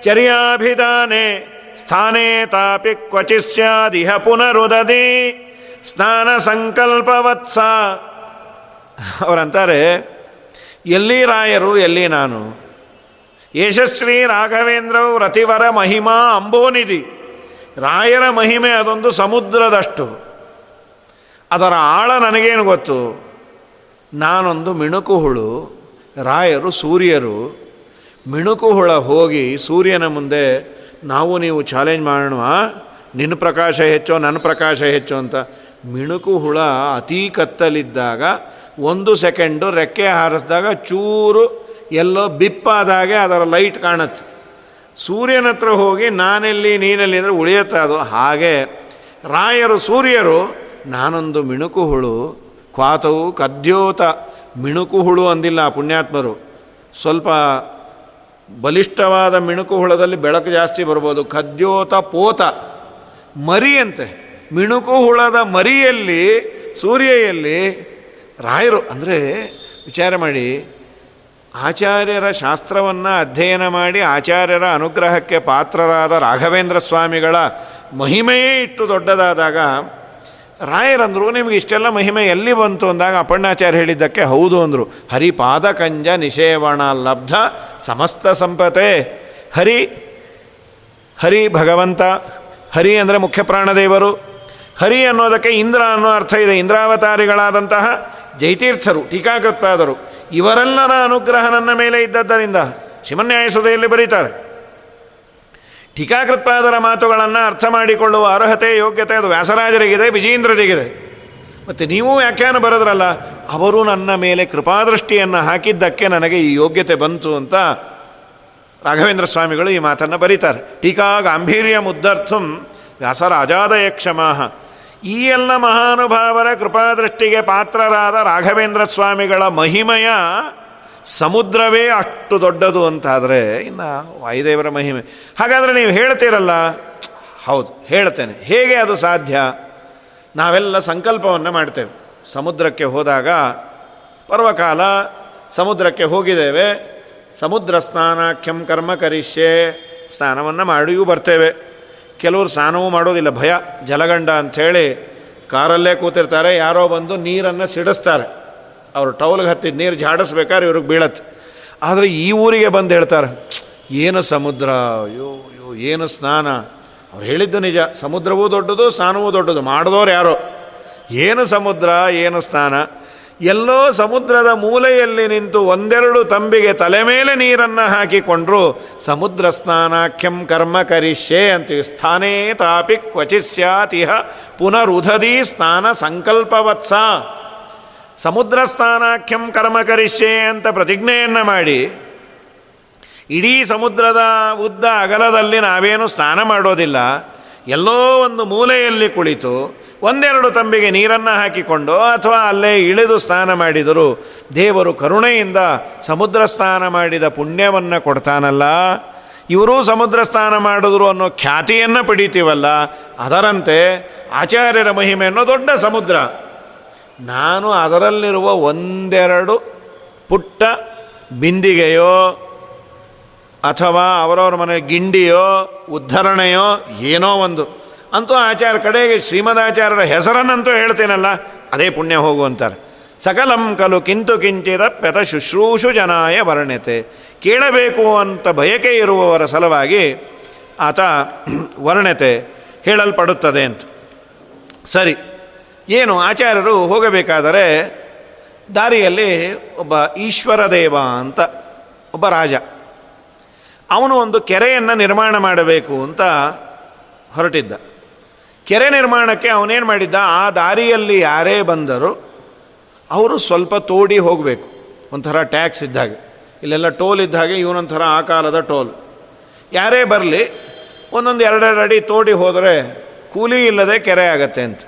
ಚರ್ಯಾಭಿಧಾನೆ ಸ್ಥಾನೇ ತಾಪಿ ಕ್ವಚಿ ಸ್ಯಾದಿಹ ಪುನರುದದಿ ಸ್ನಾನ ಸಂಕಲ್ಪವತ್ಸ. ಅವರಂತಾರೆ, ಎಲ್ಲಿ ರಾಯರು, ಎಲ್ಲಿ ನಾನು? ಯಶಸ್ವಿ ರಾಘವೇಂದ್ರವು ರತಿವರ ಮಹಿಮಾ ಅಂಬೋನಿಧಿ. ರಾಯರ ಮಹಿಮೆ ಅದೊಂದು ಸಮುದ್ರದಷ್ಟು. ಅದರ ಆಳ ನನಗೇನು ಗೊತ್ತು? ನಾನೊಂದು ಮಿಣುಕು ಹುಳು ರಾಯರು, ಸೂರ್ಯರು. ಮಿಣುಕು ಹುಳ ಹೋಗಿ ಸೂರ್ಯನ ಮುಂದೆ, ನಾವು ನೀವು ಚಾಲೆಂಜ್ ಮಾಡೋಣ ನಿನ್ನ ಪ್ರಕಾಶ ಹೆಚ್ಚೋ ನನ್ನ ಪ್ರಕಾಶ ಹೆಚ್ಚು? ಅಂತ. ಮಿಣುಕು ಹುಳ ಅತೀ ಕತ್ತಲಿದ್ದಾಗ, ಒಂದು ಸೆಕೆಂಡು ರೆಕ್ಕೆ ಹಾರಿಸಿದಾಗ ಚೂರು ಎಲ್ಲೋ ಬಿಪ್ಪಾದಾಗೆ ಅದರ ಲೈಟ್ ಕಾಣುತ್ತೆ. ಸೂರ್ಯನ ಹತ್ರ ಹೋಗಿ, ನಾನೆಲ್ಲಿ, ನೀನಲ್ಲಿ? ಅಂದರೆ ಉಳಿಯುತ್ತೆ ಅದು. ಹಾಗೆ ರಾಯರು, ಸೂರ್ಯರು, ನಾನೊಂದು ಮಿಣುಕು ಹುಳು ಕ್ವಾತವು ಕದ್ಯೋತ ಮಿಣುಕು ಹುಳು ಅಂದಿಲ್ಲ ಪುಣ್ಯಾತ್ಮರು. ಸ್ವಲ್ಪ ಬಲಿಷ್ಠವಾದ ಮಿಣುಕು ಹುಳದಲ್ಲಿ ಬೆಳಕು ಜಾಸ್ತಿ ಬರ್ಬೋದು. ಕದ್ಯೋತ ಪೋತ ಮರಿಯಂತೆ ಮಿಣುಕು ಹುಳದ ಮರಿಯಲ್ಲಿ, ಸೂರ್ಯೆಯಲ್ಲಿ ರಾಯರು, ಅಂದರೆ ವಿಚಾರ ಮಾಡಿ, ಆಚಾರ್ಯರ ಶಾಸ್ತ್ರವನ್ನು ಅಧ್ಯಯನ ಮಾಡಿ ಆಚಾರ್ಯರ ಅನುಗ್ರಹಕ್ಕೆ ಪಾತ್ರರಾದ ರಾಘವೇಂದ್ರ ಸ್ವಾಮಿಗಳ ಮಹಿಮೆಯೇ ಇಟ್ಟು ದೊಡ್ಡದಾದಾಗ ರಾಯರಂದರು, ನಿಮಗೆ ಇಷ್ಟೆಲ್ಲ ಮಹಿಮೆ ಎಲ್ಲಿ ಬಂತು ಅಂದಾಗ ಅಪ್ಪಣ್ಣಾಚಾರ್ಯ ಹೇಳಿದ್ದಕ್ಕೆ ಹೌದು ಅಂದರು. ಹರಿಪಾದ ಕಂಜ ನಿಷೇವಣ ಲಬ್ಧ ಸಮಸ್ತ ಸಂಪತೆ. ಹರಿ ಹರಿ ಭಗವಂತ, ಹರಿ ಅಂದರೆ ಮುಖ್ಯ ಪ್ರಾಣದೇವರು. ಹರಿ ಅನ್ನೋದಕ್ಕೆ ಇಂದ್ರ ಅನ್ನೋ ಅರ್ಥ ಇದೆ. ಇಂದ್ರಾವತಾರಿಗಳಾದಂತಹ ಜೈತೀರ್ಥರು, ಟೀಕಾಕೃತ್ಪಾದರು. ಇವರೆಲ್ಲರ ಅನುಗ್ರಹ ನನ್ನ ಮೇಲೆ ಇದ್ದದ್ದರಿಂದ ಶಿವನ್ಯಾಯಸುದೆಯಲ್ಲಿ ಬರೀತಾರೆ. ಟೀಕಾಕೃತ್ಪಾದರ ಮಾತುಗಳನ್ನು ಅರ್ಥ ಮಾಡಿಕೊಳ್ಳುವ ಅರ್ಹತೆ, ಯೋಗ್ಯತೆ ಅದು ವ್ಯಾಸರಾಜರಿಗಿದೆ ವಿಜೇಂದ್ರರಿಗಿದೆ ಮತ್ತು ನೀವು ವ್ಯಾಖ್ಯಾನ ಬರೆದ್ರಲ್ಲ, ಅವರು ನನ್ನ ಮೇಲೆ ಕೃಪಾದೃಷ್ಟಿಯನ್ನು ಹಾಕಿದ್ದಕ್ಕೆ ನನಗೆ ಈ ಯೋಗ್ಯತೆ ಬಂತು ಅಂತ ರಾಘವೇಂದ್ರ ಸ್ವಾಮಿಗಳು ಈ ಮಾತನ್ನು ಬರೀತಾರೆ. ಟೀಕಾ ಗಾಂಭೀರ್ಯ ಮುದ್ದರ್ಥಂ ವ್ಯಾಸರಾಜಾದಯ ಕ್ಷಮಾಹ. ಈ ಎಲ್ಲ ಮಹಾನುಭಾವರ ಕೃಪಾದೃಷ್ಟಿಗೆ ಪಾತ್ರರಾದ ರಾಘವೇಂದ್ರ ಸ್ವಾಮಿಗಳ ಮಹಿಮೆಯ ಸಮುದ್ರವೇ ಅಷ್ಟು ದೊಡ್ಡದು ಅಂತಾದರೆ ಇನ್ನು ವಾಯುದೇವರ ಮಹಿಮೆ. ಹಾಗಾದರೆ ನೀವು ಹೇಳ್ತೀರಲ್ಲ, ಹೌದು, ಹೇಳ್ತೇನೆ. ಹೇಗೆ ಅದು ಸಾಧ್ಯ? ನಾವೆಲ್ಲ ಸಂಕಲ್ಪವನ್ನು ಮಾಡ್ತೇವೆ. ಸಮುದ್ರಕ್ಕೆ ಹೋದಾಗ ಪರ್ವಕಾಲ, ಸಮುದ್ರಕ್ಕೆ ಹೋಗಿದ್ದೇವೆ. ಸಮುದ್ರ ಸ್ನಾನಾಖ್ಯಂ ಕರ್ಮ ಕರಿಷ್ಯೆ, ಸ್ನಾನವನ್ನು ಮಾಡಿಯೂ ಬರ್ತೇವೆ. ಕೆಲವರು ಸ್ನಾನವೂ ಮಾಡೋದಿಲ್ಲ, ಭಯ, ಜಲಗಂಡ ಅಂಥೇಳಿ ಕಾರಲ್ಲೇ ಕೂತಿರ್ತಾರೆ. ಯಾರೋ ಬಂದು ನೀರನ್ನು ಸಿಡಿಸ್ತಾರೆ. ಅವರು ಟೌಲ್ಗೆ ಹತ್ತಿದ ನೀರು ಜಾಡಿಸ್ಬೇಕಾದ್ರೆ ಇವ್ರಿಗೆ ಬೀಳತ್ತೆ. ಆದರೆ ಈ ಊರಿಗೆ ಬಂದು ಹೇಳ್ತಾರೆ ಏನು ಸಮುದ್ರ? ಅಯ್ಯೋ ಅಯ್ಯೋ, ಏನು ಸ್ನಾನ? ಅವ್ರು ಹೇಳಿದ್ದು ನಿಜ, ಸಮುದ್ರವೂ ದೊಡ್ಡದು, ಸ್ನಾನವೂ ದೊಡ್ಡದು, ಮಾಡಿದವ್ರು ಯಾರೋ. ಏನು ಸಮುದ್ರ, ಏನು ಸ್ನಾನ? ಎಲ್ಲೋ ಸಮುದ್ರದ ಮೂಲೆಯಲ್ಲಿ ನಿಂತು ಒಂದೆರಡು ತಂಬಿಗೆ ತಲೆ ಮೇಲೆ ನೀರನ್ನು ಹಾಕಿಕೊಂಡ್ರು, ಸಮುದ್ರ ಸ್ನಾನಾಖ್ಯಂ ಕರ್ಮ ಕರಿಷ್ಯೆ ಅಂತೀವಿ ಸ್ಥಾನೇ ತಾಪಿ ಕ್ವಚಿಸ್ಯಾತಿಹ ಪುನರುಧದಿ ಸ್ನಾನ ಸಂಕಲ್ಪವತ್ಸ. ಸಮುದ್ರ ಸ್ನಾನಾಖ್ಯಂ ಕರ್ಮ ಕರಿಷ್ಯೆ ಅಂತ ಪ್ರತಿಜ್ಞೆಯನ್ನು ಮಾಡಿ, ಇಡೀ ಸಮುದ್ರದ ಉದ್ದ ಅಗಲದಲ್ಲಿ ನಾವೇನು ಸ್ನಾನ ಮಾಡೋದಿಲ್ಲ, ಎಲ್ಲೋ ಒಂದು ಮೂಲೆಯಲ್ಲಿ ಕುಳಿತು ಒಂದೆರಡು ತಂಬಿಗೆ ನೀರನ್ನು ಹಾಕಿಕೊಂಡು ಅಥವಾ ಅಲ್ಲೇ ಇಳಿದು ಸ್ನಾನ ಮಾಡಿದರು ದೇವರು ಕರುಣೆಯಿಂದ ಸಮುದ್ರ ಸ್ನಾನ ಮಾಡಿದ ಪುಣ್ಯವನ್ನು ಕೊಡ್ತಾನಲ್ಲ. ಇವರೂ ಸಮುದ್ರ ಸ್ನಾನ ಮಾಡಿದ್ರು ಅನ್ನೋ ಖ್ಯಾತಿಯನ್ನು ಪಡಿತೀವಲ್ಲ, ಅದರಂತೆ ಆಚಾರ್ಯರ ಮಹಿಮೆ ಅನ್ನೋ ದೊಡ್ಡ ಸಮುದ್ರ. ನಾನು ಅದರಲ್ಲಿರುವ ಒಂದೆರಡು ಪುಟ್ಟ ಬಿಂದಿಗೆಯೋ ಅಥವಾ ಅವರವ್ರ ಮನೆ ಗಿಂಡಿಯೋ, ಉದ್ಧರಣೆಯೋ ಏನೋ ಒಂದು. ಅಂತೂ ಆಚಾರ ಕಡೆಗೆ ಶ್ರೀಮದಾಚಾರ್ಯರ ಹೆಸರನ್ನಂತೂ ಹೇಳ್ತೇನಲ್ಲ, ಅದೇ ಪುಣ್ಯ ಹೋಗು ಅಂತಾರೆ. ಸಕಲಂ ಕಲು ಕಿಂತು ಕಿಂಚಿದ ಪೆತ ಶುಶ್ರೂಷು ಜನಾಯ ವರ್ಣ್ಯತೆ ಕೇಳಬೇಕು ಅಂತ ಬಯಕೆ ಇರುವವರ ಸಲುವಾಗಿ ಆತ ವರ್ಣ್ಯತೆ ಹೇಳಲ್ಪಡುತ್ತದೆ ಅಂತ. ಸರಿ. ಏನು ಆಚಾರ್ಯರು ಹೋಗಬೇಕಾದರೆ ದಾರಿಯಲ್ಲಿ ಒಬ್ಬ ಈಶ್ವರ ದೇವ ಅಂತ ಒಬ್ಬ ರಾಜ. ಅವನು ಒಂದು ಕೆರೆಯನ್ನು ನಿರ್ಮಾಣ ಮಾಡಬೇಕು ಅಂತ ಹೊರಟಿದ್ದ. ಕೆರೆ ನಿರ್ಮಾಣಕ್ಕೆ ಅವನೇನು ಮಾಡಿದ್ದ? ಆ ದಾರಿಯಲ್ಲಿ ಯಾರೇ ಬಂದರೂ ಅವರು ಸ್ವಲ್ಪ ತೋಡಿ ಹೋಗಬೇಕು. ಒಂಥರ ಟ್ಯಾಕ್ಸ್ ಇದ್ದಾಗ. ಇಲ್ಲೆಲ್ಲ ಟೋಲ್ ಇದ್ದ ಹಾಗೆ ಇವನೊಂಥರ ಆ ಕಾಲದ ಟೋಲ್. ಯಾರೇ ಬರಲಿ ಒಂದೊಂದು ಎರಡೆರಡು ಅಡಿ ತೋಡಿ ಹೋದರೆ ಕೂಲಿ ಇಲ್ಲದೆ ಕೆರೆ ಆಗತ್ತೆ ಅಂತ.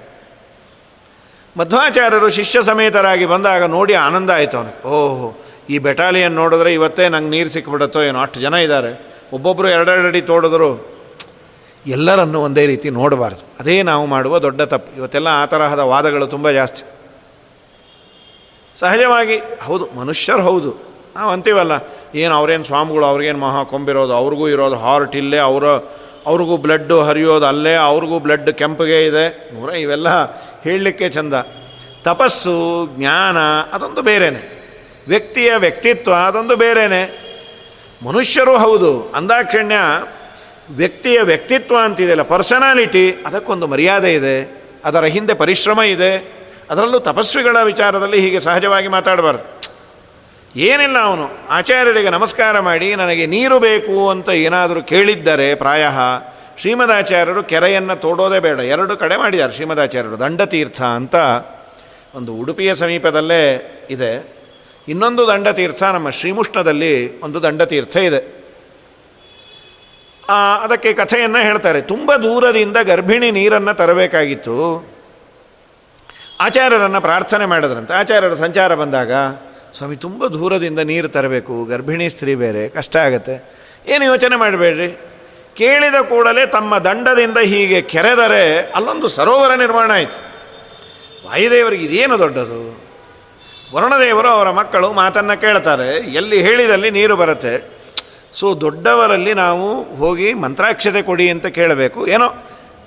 ಮಧ್ವಾಚಾರ್ಯರು ಶಿಷ್ಯ ಸಮೇತರಾಗಿ ಬಂದಾಗ ನೋಡಿ ಆನಂದ ಆಯಿತು ಅವನಿಗೆ. ಓಹೋ, ಈ ಬೆಟಾಲಿಯನ್ ನೋಡಿದ್ರೆ ಇವತ್ತೇ ನಂಗೆ ನೀರು ಸಿಕ್ಕಿಬಿಡುತ್ತೋ ಏನೋ, ಅಷ್ಟು ಜನ ಇದ್ದಾರೆ. ಒಬ್ಬೊಬ್ಬರು ಎರಡೆರಡು ಅಡಿ ತೋಡಿದ್ರು. ಎಲ್ಲರನ್ನು ಒಂದೇ ರೀತಿ ನೋಡಬಾರ್ದು. ಅದೇ ನಾವು ಮಾಡುವ ದೊಡ್ಡ ತಪ್ಪು. ಇವತ್ತೆಲ್ಲ ಆ ತರಹದ ವಾದಗಳು ತುಂಬ ಜಾಸ್ತಿ. ಸಹಜವಾಗಿ, ಹೌದು, ಮನುಷ್ಯರು ಹೌದು. ನಾವು ಅಂತೀವಲ್ಲ, ಏನು ಅವ್ರೇನು ಸ್ವಾಮಿಗಳು, ಅವ್ರಿಗೇನು ಮಹಾ ಕೊಂಬಿರೋದು ಅವ್ರಿಗೂ ಇರೋದು ಹಾರ್ಟ್ ಇಲ್ಲೇ, ಅವರ, ಅವ್ರಿಗೂ ಬ್ಲಡ್ಡು ಹರಿಯೋದು ಅಲ್ಲೇ, ಅವ್ರಿಗೂ ಬ್ಲಡ್ ಕೆಂಪಗೆ ಇದೆ. ಇವೆಲ್ಲ ಹೇಳಲಿಕ್ಕೆ ಚಂದ. ತಪಸ್ಸು, ಜ್ಞಾನ, ಅದೊಂದು ಬೇರೆಯೇ ವ್ಯಕ್ತಿಯ ವ್ಯಕ್ತಿತ್ವ, ಅದೊಂದು ಬೇರೆಯೇ ಮನುಷ್ಯರು ಹೌದು, ಅಂದಾಕ್ಷಣ್ಯ ವ್ಯಕ್ತಿಯ ವ್ಯಕ್ತಿತ್ವ ಅಂತಿದೆಯಲ್ಲ. ಪರ್ಸನಾಲಿಟಿ, ಅದಕ್ಕೊಂದು ಮರ್ಯಾದೆ ಇದೆ. ಅದರ ಹಿಂದೆ ಪರಿಶ್ರಮ ಇದೆ. ಅದರಲ್ಲೂ ತಪಸ್ವಿಗಳ ವಿಚಾರದಲ್ಲಿ ಹೀಗೆ ಸಹಜವಾಗಿ ಮಾತಾಡಬಾರ್ದು. ಏನಿಲ್ಲ ಅವನು. ಆಚಾರ್ಯರಿಗೆ ನಮಸ್ಕಾರ ಮಾಡಿ, ನನಗೆ ನೀರು ಬೇಕು ಅಂತ ಏನಾದರೂ ಕೇಳಿದ್ದರೆ ಪ್ರಾಯ ಶ್ರೀಮದಾಚಾರ್ಯರು ಕೆರೆಯನ್ನು ತೋಡೋದೇ ಬೇಡ. ಎರಡು ಕಡೆ ಮಾಡಿದ್ದಾರೆ ಶ್ರೀಮದಾಚಾರ್ಯರು. ದಂಡತೀರ್ಥ ಅಂತ ಒಂದು ಉಡುಪಿಯ ಸಮೀಪದಲ್ಲೇ ಇದೆ. ಇನ್ನೊಂದು ದಂಡತೀರ್ಥ, ನಮ್ಮ ಶ್ರೀಮುಷ್ಣದಲ್ಲಿ ಒಂದು ದಂಡತೀರ್ಥ ಇದೆ. ಅದಕ್ಕೆ ಕಥೆಯನ್ನು ಹೇಳ್ತಾರೆ. ತುಂಬ ದೂರದಿಂದ ಗರ್ಭಿಣಿ ನೀರನ್ನು ತರಬೇಕಾಗಿತ್ತು. ಆಚಾರ್ಯರನ್ನು ಪ್ರಾರ್ಥನೆ ಮಾಡಿದ್ರಂತೆ. ಆಚಾರ್ಯರ ಸಂಚಾರ ಬಂದಾಗ, ಸ್ವಾಮಿ, ತುಂಬ ದೂರದಿಂದ ನೀರು ತರಬೇಕು. ಗರ್ಭಿಣಿ ಸ್ತ್ರೀ ಬೇರೆ, ಕಷ್ಟ ಆಗುತ್ತೆ. ಏನು ಯೋಚನೆ ಮಾಡಬೇಡ್ರಿ? ಕೇಳಿದ ಕೂಡಲೇ ತಮ್ಮ ದಂಡದಿಂದ ಹೀಗೆ ಕೆರೆದರೆ ಅಲ್ಲೊಂದು ಸರೋವರ ನಿರ್ಮಾಣ ಆಯಿತು. ವಾಯುದೇವರಿಗೆ ಇದೇನು ದೊಡ್ಡದು? ವರುಣದೇವರು ಅವರ ಮಕ್ಕಳು ಮಾತನ್ನು ಕೇಳ್ತಾರೆ, ಎಲ್ಲಿ ಹೇಳಿದಲ್ಲಿ ನೀರು ಬರುತ್ತೆ. ಸೊ, ದೊಡ್ಡವರಲ್ಲಿ ನಾವು ಹೋಗಿ ಮಂತ್ರಾಕ್ಷತೆ ಕೊಡಿ ಅಂತ ಕೇಳಬೇಕು. ಏನೋ,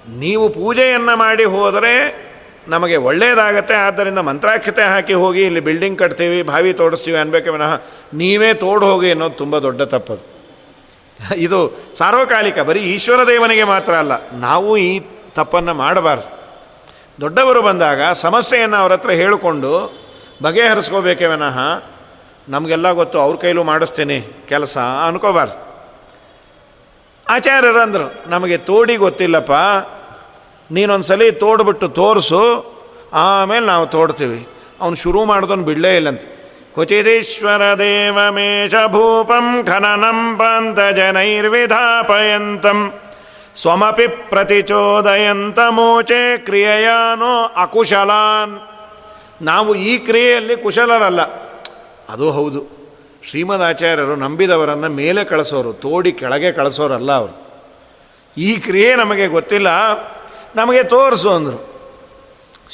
ನೀವು ಪೂಜೆಯನ್ನು ಮಾಡಿ ಹೋದರೆ ನಮಗೆ ಒಳ್ಳೆಯದಾಗತ್ತೆ ಆದ್ದರಿಂದ ಮಂತ್ರಾಕ್ಷತೆ ಹಾಕಿ ಹೋಗಿ ಇಲ್ಲಿ ಬಿಲ್ಡಿಂಗ್ ಕಟ್ತೀವಿ, ಬಾವಿ ತೋಡಿಸ್ತೀವಿ ಅನ್ಬೇಕೆ ವಿನಃ ನೀವೇ ತೋಡು ಹೋಗಿ ಅನ್ನೋದು ತುಂಬ ದೊಡ್ಡ ತಪ್ಪದು. ಇದು ಸಾರ್ವಕಾಲಿಕ, ಬರೀ ಈಶ್ವರ ದೇವನಿಗೆ ಮಾತ್ರ ಅಲ್ಲ. ನಾವು ಈ ತಪ್ಪನ್ನು ಮಾಡಬಾರ್ದು. ದೊಡ್ಡವರು ಬಂದಾಗ ಸಮಸ್ಯೆಯನ್ನು ಅವ್ರ ಹತ್ರ ಹೇಳಿಕೊಂಡು ಬಗೆಹರಿಸ್ಕೋಬೇಕೇ ವಿನಃ ನಮಗೆಲ್ಲ ಗೊತ್ತು, ಅವ್ರ ಕೈಲೂ ಮಾಡಿಸ್ತೇನೆ ಕೆಲಸ ಅನ್ಕೋಬಾರ್ದು. ಆಚಾರ್ಯರಂದರು ನಮಗೆ ತೋಡಿ ಗೊತ್ತಿಲ್ಲಪ್ಪ, ನೀನೊಂದ್ಸಲಿ ತೋಡ್ಬಿಟ್ಟು ತೋರಿಸು, ಆಮೇಲೆ ನಾವು ತೋಡ್ತೀವಿ. ಅವನು ಶುರು ಮಾಡಿದವನು ಬಿಡಲೇ ಇಲ್ಲಂತೆ. ಪಂತ ಜನೈರ್ವಿಧಾಪಯಂತಂ ಸ್ವಮಪಿ ಪ್ರತಿಚೋದಯಂತ ಮೋಚೆ ಕ್ರಿಯೆಯಾನೋ ಅಕುಶಲಾನ್. ನಾವು ಈ ಕ್ರಿಯೆಯಲ್ಲಿ ಕುಶಲರಲ್ಲ. ಅದು ಹೌದು. ಶ್ರೀಮದಾಚಾರ್ಯರು ನಂಬಿದವರನ್ನು ಮೇಲೆ ಕಳಿಸೋರು, ತೋಡಿ ಕೆಳಗೆ ಕಳಿಸೋರಲ್ಲ ಅವರು. ಈ ಕ್ರಿಯೆ ನಮಗೆ ಗೊತ್ತಿಲ್ಲ. ನಮಗೆ ತೋರಿಸು ಅಂದರು.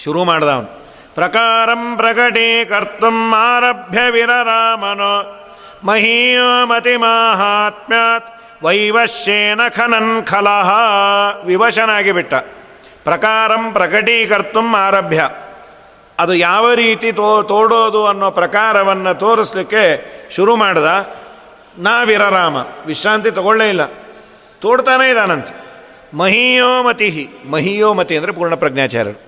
ಶುರು ಮಾಡ್ದ ಅವನು. ಪ್ರಕಾರಂ ಪ್ರಕಟೀಕರ್ತು ಆರಭ್ಯ ವಿರರಾಮನು ಮಹೀಯೋಮತಿ ಮಾಹಾತ್ಮ್ಯಾತ್ ವೈವಶ್ಯೇನ ಖನನ್ ಖಲಹ ವಿವಶನಾಗಿ ಬಿಟ್ಟ ಪ್ರಕಾರಂ ಪ್ರಕಟೀಕರ್ತು ಆರಭ್ಯ ಅದು ಯಾವ ರೀತಿ ತೋ, ತೋಡೋದು ಅನ್ನೋ ಪ್ರಕಾರವನ್ನು ತೋರಿಸ್ಲಿಕ್ಕೆ ಶುರು ಮಾಡ್ದ ನಾವಿರರಾಮ ವಿಶ್ರಾಂತಿ ತಗೊಳ್ಳೇ ಇಲ್ಲ. ತೋಡ್ತಾನೇ ಇದ್ದಾನಂತೆ ಮಹಿಯೋಮತಿ ಮಹಿಯೋಮತಿ ಅಂದರೆ ಪೂರ್ಣ ಪ್ರಜ್ಞಾಚಾರ್ಯರು.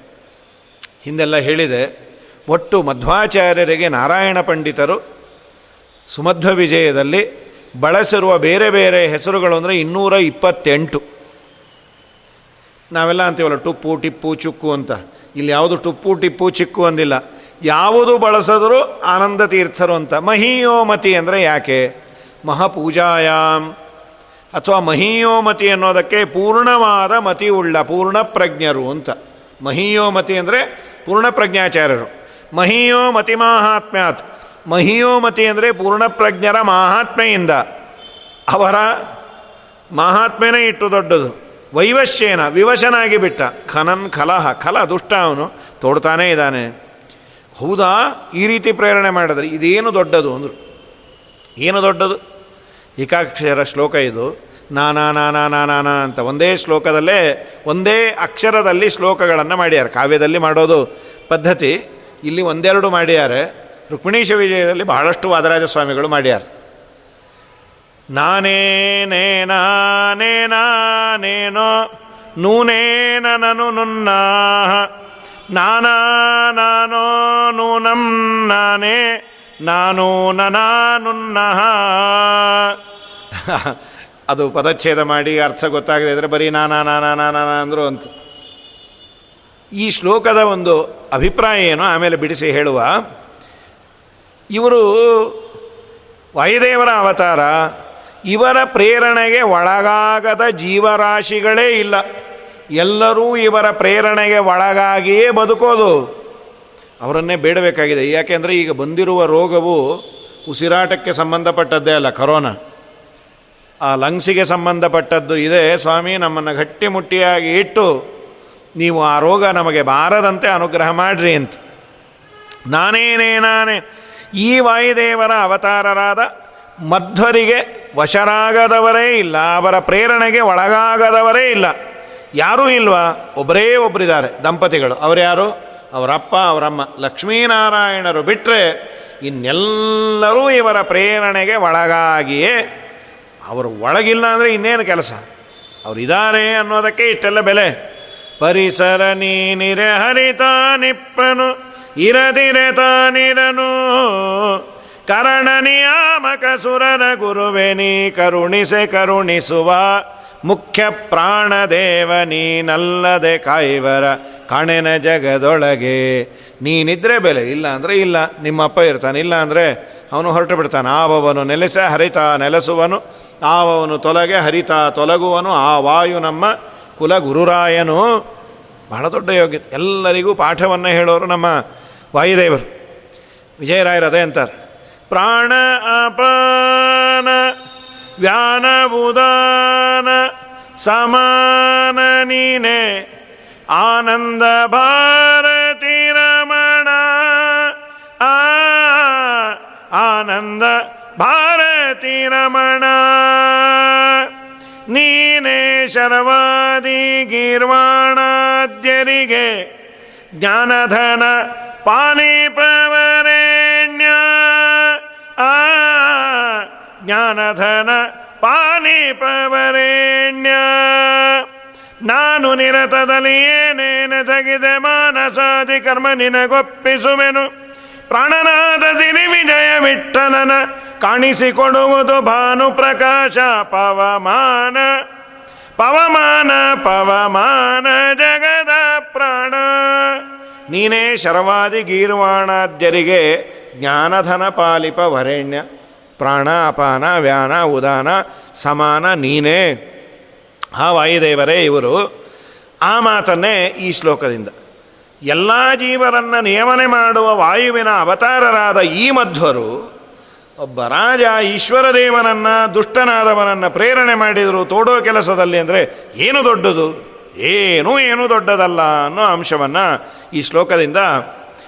ಹಿಂದೆಲ್ಲ ಹೇಳಿದೆ, ಒಟ್ಟು ಮಧ್ವಾಚಾರ್ಯರಿಗೆ ನಾರಾಯಣ ಪಂಡಿತರು ಸುಮಧ್ವ ವಿಜಯದಲ್ಲಿ ಬಳಸಿರುವ ಬೇರೆ ಬೇರೆ ಹೆಸರುಗಳು ಅಂದರೆ ಇನ್ನೂರ ಇಪ್ಪತ್ತೆಂಟು. ನಾವೆಲ್ಲ ಅಂತೀವಲ್ಲ, ಟುಪ್ಪು, ಟಿಪ್ಪು, ಚುಕ್ಕು ಅಂತ. ಇಲ್ಲಿ ಯಾವುದು ಟುಪ್ಪು, ಟಿಪ್ಪು, ಚಿಕ್ಕು ಅಂದಿಲ್ಲ. ಯಾವುದು ಬಳಸಿದ್ರು ಆನಂದ ತೀರ್ಥರು ಅಂತ. ಮಹಿಯೋಮತಿ ಅಂದರೆ ಯಾಕೆ? ಮಹಾಪೂಜಾಯಾಮ್ ಅಥವಾ ಮಹಿಯೋಮತಿ ಅನ್ನೋದಕ್ಕೆ ಪೂರ್ಣವಾದ ಮತಿ ಉಳ್ಳ ಪೂರ್ಣ ಪ್ರಜ್ಞರು ಅಂತ. ಮಹಿಯೋಮತಿ ಅಂದರೆ ಪೂರ್ಣ ಪ್ರಜ್ಞಾಚಾರ್ಯರು ಮಹಿಯೋ ಮತಿ ಮಾಹಾತ್ಮ್ಯಾತ್. ಮಹಿಯೋಮತಿ ಅಂದರೆ ಪೂರ್ಣಪ್ರಜ್ಞರ ಮಹಾತ್ಮೆಯಿಂದ. ಅವರ ಮಹಾತ್ಮೆನೇ ಇಟ್ಟು ದೊಡ್ಡದು. ವೈವಶ್ಯೇನ, ವಿವಶನಾಗಿ ಬಿಟ್ಟ. ಖನನ್ ಕಲಹ ಕಲ ದುಷ್ಟ ಅವನು, ತೋಡ್ತಾನೇ ಇದ್ದಾನೆ. ಹೌದಾ? ಈ ರೀತಿ ಪ್ರೇರಣೆ ಮಾಡಿದ್ರೆ ಇದೇನು ದೊಡ್ಡದು ಅಂದರು. ಏನು ದೊಡ್ಡದು? ಏಕಾಕ್ಷರ ಶ್ಲೋಕ ಇದು. ನಾನಾ ನಾನಾ ನಾನಾ ಅಂತ ಒಂದೇ ಶ್ಲೋಕದಲ್ಲೇ ಒಂದೇ ಅಕ್ಷರದಲ್ಲಿ ಶ್ಲೋಕಗಳನ್ನು ಮಾಡ್ಯಾರ. ಕಾವ್ಯದಲ್ಲಿ ಮಾಡೋದು ಪದ್ಧತಿ. ಇಲ್ಲಿ ಒಂದೆರಡು ಮಾಡ್ಯಾರೆ. ರುಕ್ಮಿಣೀಶ ವಿಜಯದಲ್ಲಿ ಬಹಳಷ್ಟು ವಾದರಾಜ ಸ್ವಾಮಿಗಳು ಮಾಡ್ಯಾರ. ನಾನೇ ನಾನೇ ನಾನೇನೋ ನೂನೇನ ನನು ನುನ್ನ ನಾನಾ, ನಾನೋ ನೂನಂ ನಾನೇ ನಾನು ನುನ್ನ ಅದು ಪದಚ್ಛೇದ ಮಾಡಿ ಅರ್ಥ ಗೊತ್ತಾಗದೆ ಇದ್ರೆ ಬರೀ ನಾನಾ ನಾನಾ ನಾನಾ ಅಂದರು ಅಂತ. ಈ ಶ್ಲೋಕದ ಒಂದು ಅಭಿಪ್ರಾಯ ಏನು? ಆಮೇಲೆ ಬಿಡಿಸಿ ಹೇಳುವ. ಇವರು ವಾಯುದೇವರ ಅವತಾರ. ಇವರ ಪ್ರೇರಣೆಗೆ ಒಳಗಾಗದ ಜೀವರಾಶಿಗಳೇ ಇಲ್ಲ. ಎಲ್ಲರೂ ಇವರ ಪ್ರೇರಣೆಗೆ ಒಳಗಾಗಿಯೇ ಬದುಕೋದು. ಅವರನ್ನೇ ಬೇಡಬೇಕಾಗಿದೆ. ಯಾಕೆಂದರೆ ಈಗ ಬಂದಿರುವ ರೋಗವು ಉಸಿರಾಟಕ್ಕೆ ಸಂಬಂಧಪಟ್ಟದ್ದೇ ಅಲ್ಲ, ಕರೋನಾ. ಆ ಲಂಗ್ಸಿಗೆ ಸಂಬಂಧಪಟ್ಟದ್ದು ಇದೆ. ಸ್ವಾಮಿ, ನಮ್ಮನ್ನು ಗಟ್ಟಿಮುಟ್ಟಿಯಾಗಿ ಇಟ್ಟು ನೀವು ಆ ರೋಗ ನಮಗೆ ಬಾರದಂತೆ ಅನುಗ್ರಹ ಮಾಡ್ರಿ ಅಂತ. ನಾನೇನೇ ನಾನೇ ಈ ವಾಯುದೇವರ ಅವತಾರರಾದ ಮಧ್ವರಿಗೆ ವಶರಾಗದವರೇ ಇಲ್ಲ, ಅವರ ಪ್ರೇರಣೆಗೆ ಒಳಗಾಗದವರೇ ಇಲ್ಲ. ಯಾರೂ ಇಲ್ವಾ? ಒಬ್ಬರೇ ಒಬ್ಬರಿದ್ದಾರೆ ದಂಪತಿಗಳು. ಅವರು ಯಾರು ಅವರಪ್ಪ, ಅವರಮ್ಮ. ಲಕ್ಷ್ಮೀನಾರಾಯಣರು ಬಿಟ್ಟರೆ ಇನ್ನೆಲ್ಲರೂ ಇವರ ಪ್ರೇರಣೆಗೆ ಒಳಗಾಗಿಯೇ ಅವರು ಒಳಗಿಲ್ಲ ಅಂದರೆ ಇನ್ನೇನು ಕೆಲಸ? ಅವರಿದ್ದಾರೆ ಅನ್ನೋದಕ್ಕೆ ಇಷ್ಟೆಲ್ಲ ಬೆಲೆ. ಪರಿಸರ ನೀನಿರೆ ಹರಿತಾನಿಪ್ಪನು ಇರದಿರೆ ತಾನಿರನು. ಕರಣ ನಿಯಾಮಕ ಸುರನ ಗುರುವೆ ನೀ ಕರುಣಿಸೆ ಕರುಣಿಸುವ. ಮುಖ್ಯ ಪ್ರಾಣದೇವ ನೀನಲ್ಲದೆ ಕಾಯಿವರ ಕಣೆನ ಜಗದೊಳಗೆ. ನೀನಿದ್ರೆ ಬೆಲೆ, ಇಲ್ಲ ಅಂದರೆ ಇಲ್ಲ. ನಿಮ್ಮಪ್ಪ ಇರ್ತಾನೆ, ಇಲ್ಲ ಅಂದರೆ ಅವನು ಹೊರಟು ಬಿಡ್ತಾನೆ. ಬವನು ನೆಲೆಸ ಹರಿತ ನೆಲೆಸುವನು. ಆವವನು ತೊಲಗೆ ಹರಿತ ತೊಲಗುವನು, ಆ ವಾಯು ನಮ್ಮ ಕುಲ ಗುರುರಾಯನು ಬಹಳ ದೊಡ್ಡ ಯೋಗ್ಯ ಎಲ್ಲರಿಗೂ ಪಾಠವನ್ನು ಹೇಳೋರು ನಮ್ಮ ವಾಯುದೇವರು. ವಿಜಯರಾಯರದೇ ಅಂತಾರೆ. ಪ್ರಾಣ ಅಪಾನ ವ್ಯಾನ ಉದಾನ, ಸಮಾನ ನೀನೆ, ಆನಂದ ಭಾರತಿ ರಮಣ ಆನಂದ ಭಾರತಿ ರಮಣ. ನೀನೇ ಶರವಾದಿ ಗೀರ್ವಾಣಾದ್ಯರಿಗೆ ಜ್ಞಾನಧನ ಪಾನಿಪವರೆಣ್ಯ. ಆ, ಜ್ಞಾನಧನ ಪಾನಿಪವರೆಣ್ಯ. ನಾನು ನಿರತದಲ್ಲಿ ಏನೇನು ತೆಗೆದೆ ಮಾನಸಾದಿ ಕರ್ಮ ನಿನಗೊಪ್ಪಿಸುವೆನು. ಪ್ರಾಣನಾದ ದಿನಿ ವಿಜಯ ವಿಠಲನ ಕಾಣಿಸಿಕೊಡುವುದು ಭಾನು ಪ್ರಕಾಶ ಪವಮಾನ. ಪವಮಾನ ಪವಮಾನ, ಜಗದ ಪ್ರಾಣ. ನೀನೇ ಶರವಾದಿ ಗೀರ್ವಾಣಾದ್ಯರಿಗೆ ಜ್ಞಾನಧನ ಪಾಲಿಪ ವರೆಣ್ಯ. ಪ್ರಾಣ, ಅಪಾನ, ವ್ಯಾನ, ಉದಾನ, ಸಮಾನ ನೀನೇ. ಆ ವಾಯುದೇವರೇ ಇವರು ಆ ಮಾತನ್ನೇ ಈ ಶ್ಲೋಕದಿಂದ. ಎಲ್ಲ ಜೀವರನ್ನು ನಿಯಮನೆ ಮಾಡುವ ವಾಯುವಿನ ಅವತಾರರಾದ ಈ ಮಧ್ವರು ಒಬ್ಬ ರಾಜ ಈಶ್ವರ ದೇವನನ್ನು, ದುಷ್ಟನಾದವನನ್ನು ಪ್ರೇರಣೆ ಮಾಡಿದರು ತೋಡೋ ಕೆಲಸದಲ್ಲಿ ಅಂದರೆ ಏನು ದೊಡ್ಡದು? ಏನೂ ಏನೂ ದೊಡ್ಡದಲ್ಲ ಅನ್ನೋ ಅಂಶವನ್ನು ಈ ಶ್ಲೋಕದಿಂದ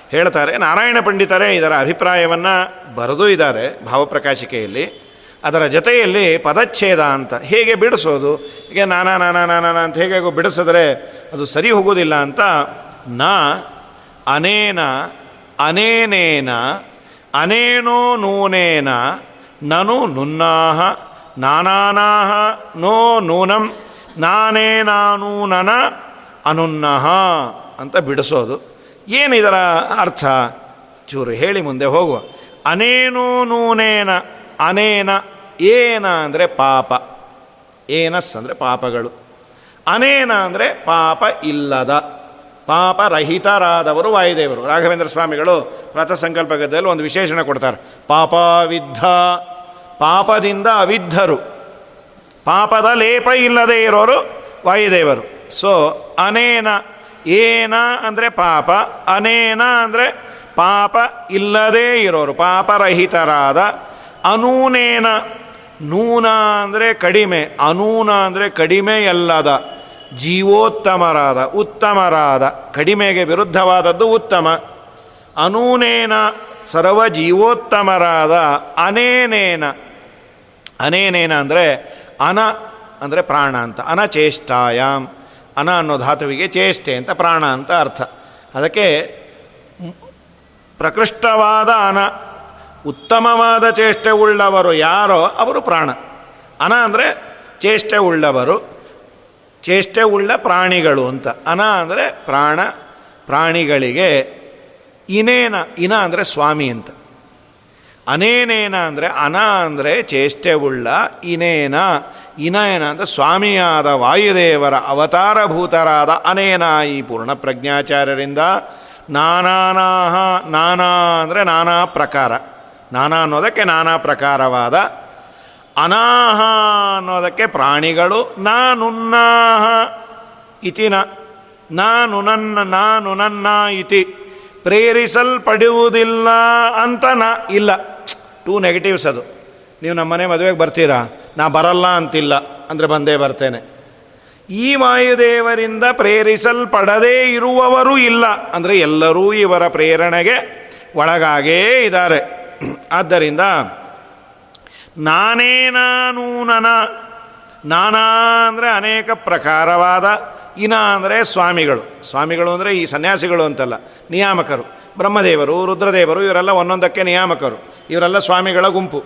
ಹೇಳ್ತಾರೆ. ನಾರಾಯಣ ಪಂಡಿತರೇ ಇದರ ಅಭಿಪ್ರಾಯವನ್ನು ಬರೆದು ಇದ್ದಾರೆ ಭಾವಪ್ರಕಾಶಿಕೆಯಲ್ಲಿ. ಅದರ ಜೊತೆಯಲ್ಲಿ ಪದಚ್ಛೇದ ಅಂತ ಹೇಗೆ ಬಿಡಿಸೋದು? ಹೀಗೆ ನಾನಾ ನಾನಾ ನಾನಾ ಅಂತ ಹೇಗೆ ಬಿಡಿಸಿದ್ರೆ ಅದು ಸರಿ ಹೋಗೋದಿಲ್ಲ ಅಂತ ನ ಅನೇನ ಅನೇನೇನ ಅನೇನೋ ನೂನೇನ, ನನು ನುನ್ನಾಹ, ನಾನಾನಾಹ, ನೋ ನೂನಂ, ನಾನೇ ನಾನು ನನ, ಅನುನ್ನಹ ಅಂತ ಬಿಡಿಸೋದು. ಏನಿದರ ಅರ್ಥ? ಚೂರು ಹೇಳಿ ಮುಂದೆ ಹೋಗುವ. ಅನೇನು ನೂನೇನ, ಅನೇನ, ಏನ ಅಂದರೆ ಪಾಪ. ಏನಸ್ ಅಂದರೆ ಪಾಪಗಳು. ಅನೇನ ಅಂದರೆ ಪಾಪ ಇಲ್ಲದ. ಪಾಪರಹಿತರಾದವರು ವಾಯುದೇವರು. ರಾಘವೇಂದ್ರ ಸ್ವಾಮಿಗಳು ಸಂಕಲ್ಪ ಗದ್ದೆಯಲ್ಲಿ ಒಂದು ವಿಶೇಷಣ ಕೊಡ್ತಾರೆ. ಪಾಪವಿದ್ಧ, ಪಾಪದಿಂದ ಅವಿದ್ಧರು. ಪಾಪದ ಲೇಪ ಇಲ್ಲದೆ ಇರೋರು ವಾಯುದೇವರು. ಸೊ ಅನೇನ, ಏನ ಅಂದರೆ ಪಾಪ, ಅನೇನ ಅಂದರೆ ಪಾಪ ಇಲ್ಲದೇ ಇರೋರು. ಪಾಪರಹಿತರಾದ ಅನೂನೇನ. ನೂನ ಅಂದರೆ ಕಡಿಮೆ, ಅನೂನ ಅಂದರೆ ಕಡಿಮೆಯಲ್ಲದ ಜೀವೋತ್ತಮರಾದ, ಉತ್ತಮರಾದ, ಕಡಿಮೆಗೆ ವಿರುದ್ಧವಾದದ್ದು ಉತ್ತಮ. ಅನೂನೇನ ಸರ್ವ ಜೀವೋತ್ತಮರಾದ, ಅನೇನೇನ. ಅನೇನೇನ ಅಂದರೆ ಅನ, ಅಂದರೆ ಪ್ರಾಣ ಅಂತ. ಅನಚೇಷ್ಟಾಯಾಮ್ ಅನ ಅನ್ನೋ ಧಾತುವಿಗೆ ಚೇಷ್ಟೆ ಅಂತ ಪ್ರಾಣ ಅಂತ ಅರ್ಥ. ಅದಕ್ಕೆ ಪ್ರಕೃಷ್ಟವಾದ ಅನ, ಉತ್ತಮವಾದ ಚೇಷ್ಟೆ ಉಳ್ಳವರು ಯಾರೋ ಅವರು ಪ್ರಾಣ. ಅನ ಅಂದರೆ ಚೇಷ್ಟೆ ಉಳ್ಳವರು. ಚೇಷ್ಟೆ ಉಳ್ಳ ಪ್ರಾಣಿಗಳು ಅಂತ. ಅನ ಅಂದರೆ ಪ್ರಾಣ, ಪ್ರಾಣಿಗಳಿಗೆ ಇನೇನ, ಇನ ಅಂದರೆ ಸ್ವಾಮಿ ಅಂತ. ಅನೇನೇನ ಅಂದರೆ ಅನ ಅಂದರೆ ಚೇಷ್ಟೆ ಉಳ್ಳ, ಇನೇನ ಇನೇನ ಅಂದರೆ ಸ್ವಾಮಿಯಾದ ವಾಯುದೇವರ ಅವತಾರಭೂತರಾದ ಅನೇನ ಈ ಪೂರ್ಣ ಪ್ರಜ್ಞಾಚಾರ್ಯರಿಂದ ನಾನಾನಾಹ, ನಾನಾ ಅಂದರೆ ನಾನಾ ಪ್ರಕಾರ. ನಾನಾ ಅನ್ನೋದಕ್ಕೆ ನಾನಾ ಪ್ರಕಾರವಾದ ಅನಾಹ ಅನ್ನೋದಕ್ಕೆ ಪ್ರಾಣಿಗಳು, ನಾನುನ್ನಾಹ ಇತಿನ ನಾನು ನನ್ನ ನಾನು ನನ್ನ ಇತಿ, ಪ್ರೇರಿಸಲ್ಪಡುವುದಿಲ್ಲ ಅಂತ ನಾ, ಇಲ್ಲ. ಟೂ ನೆಗೆಟಿವ್ಸ್ ಅದು. ನೀವು ನಮ್ಮನೆ ಮದುವೆಗೆ ಬರ್ತೀರಾ? ನಾ ಬರಲ್ಲ ಅಂತಿಲ್ಲ, ಅಂದರೆ ಬಂದೇ ಬರ್ತೇನೆ. ಈ ವಾಯುದೇವರಿಂದ ಪ್ರೇರಿಸಲ್ಪಡದೇ ಇರುವವರು ಇಲ್ಲ, ಅಂದರೆ ಎಲ್ಲರೂ ಇವರ ಪ್ರೇರಣೆಗೆ ಒಳಗಾಗೇ ಇದ್ದಾರೆ. ಆದ್ದರಿಂದ ನಾನೇ ನಾನು ನನ. ನಾನಾ ಅಂದರೆ ಅನೇಕ ಪ್ರಕಾರವಾದ ಇನ ಅಂದರೆ ಸ್ವಾಮಿಗಳು. ಸ್ವಾಮಿಗಳು ಅಂದರೆ ಈ ಸನ್ಯಾಸಿಗಳು ಅಂತಲ್ಲ, ನಿಯಾಮಕರು. ಬ್ರಹ್ಮದೇವರು, ರುದ್ರದೇವರು, ಇವರೆಲ್ಲ ಒಂದೊಂದಕ್ಕೆ ನಿಯಾಮಕರು. ಇವರೆಲ್ಲ ಸ್ವಾಮಿಗಳ ಗುಂಪು.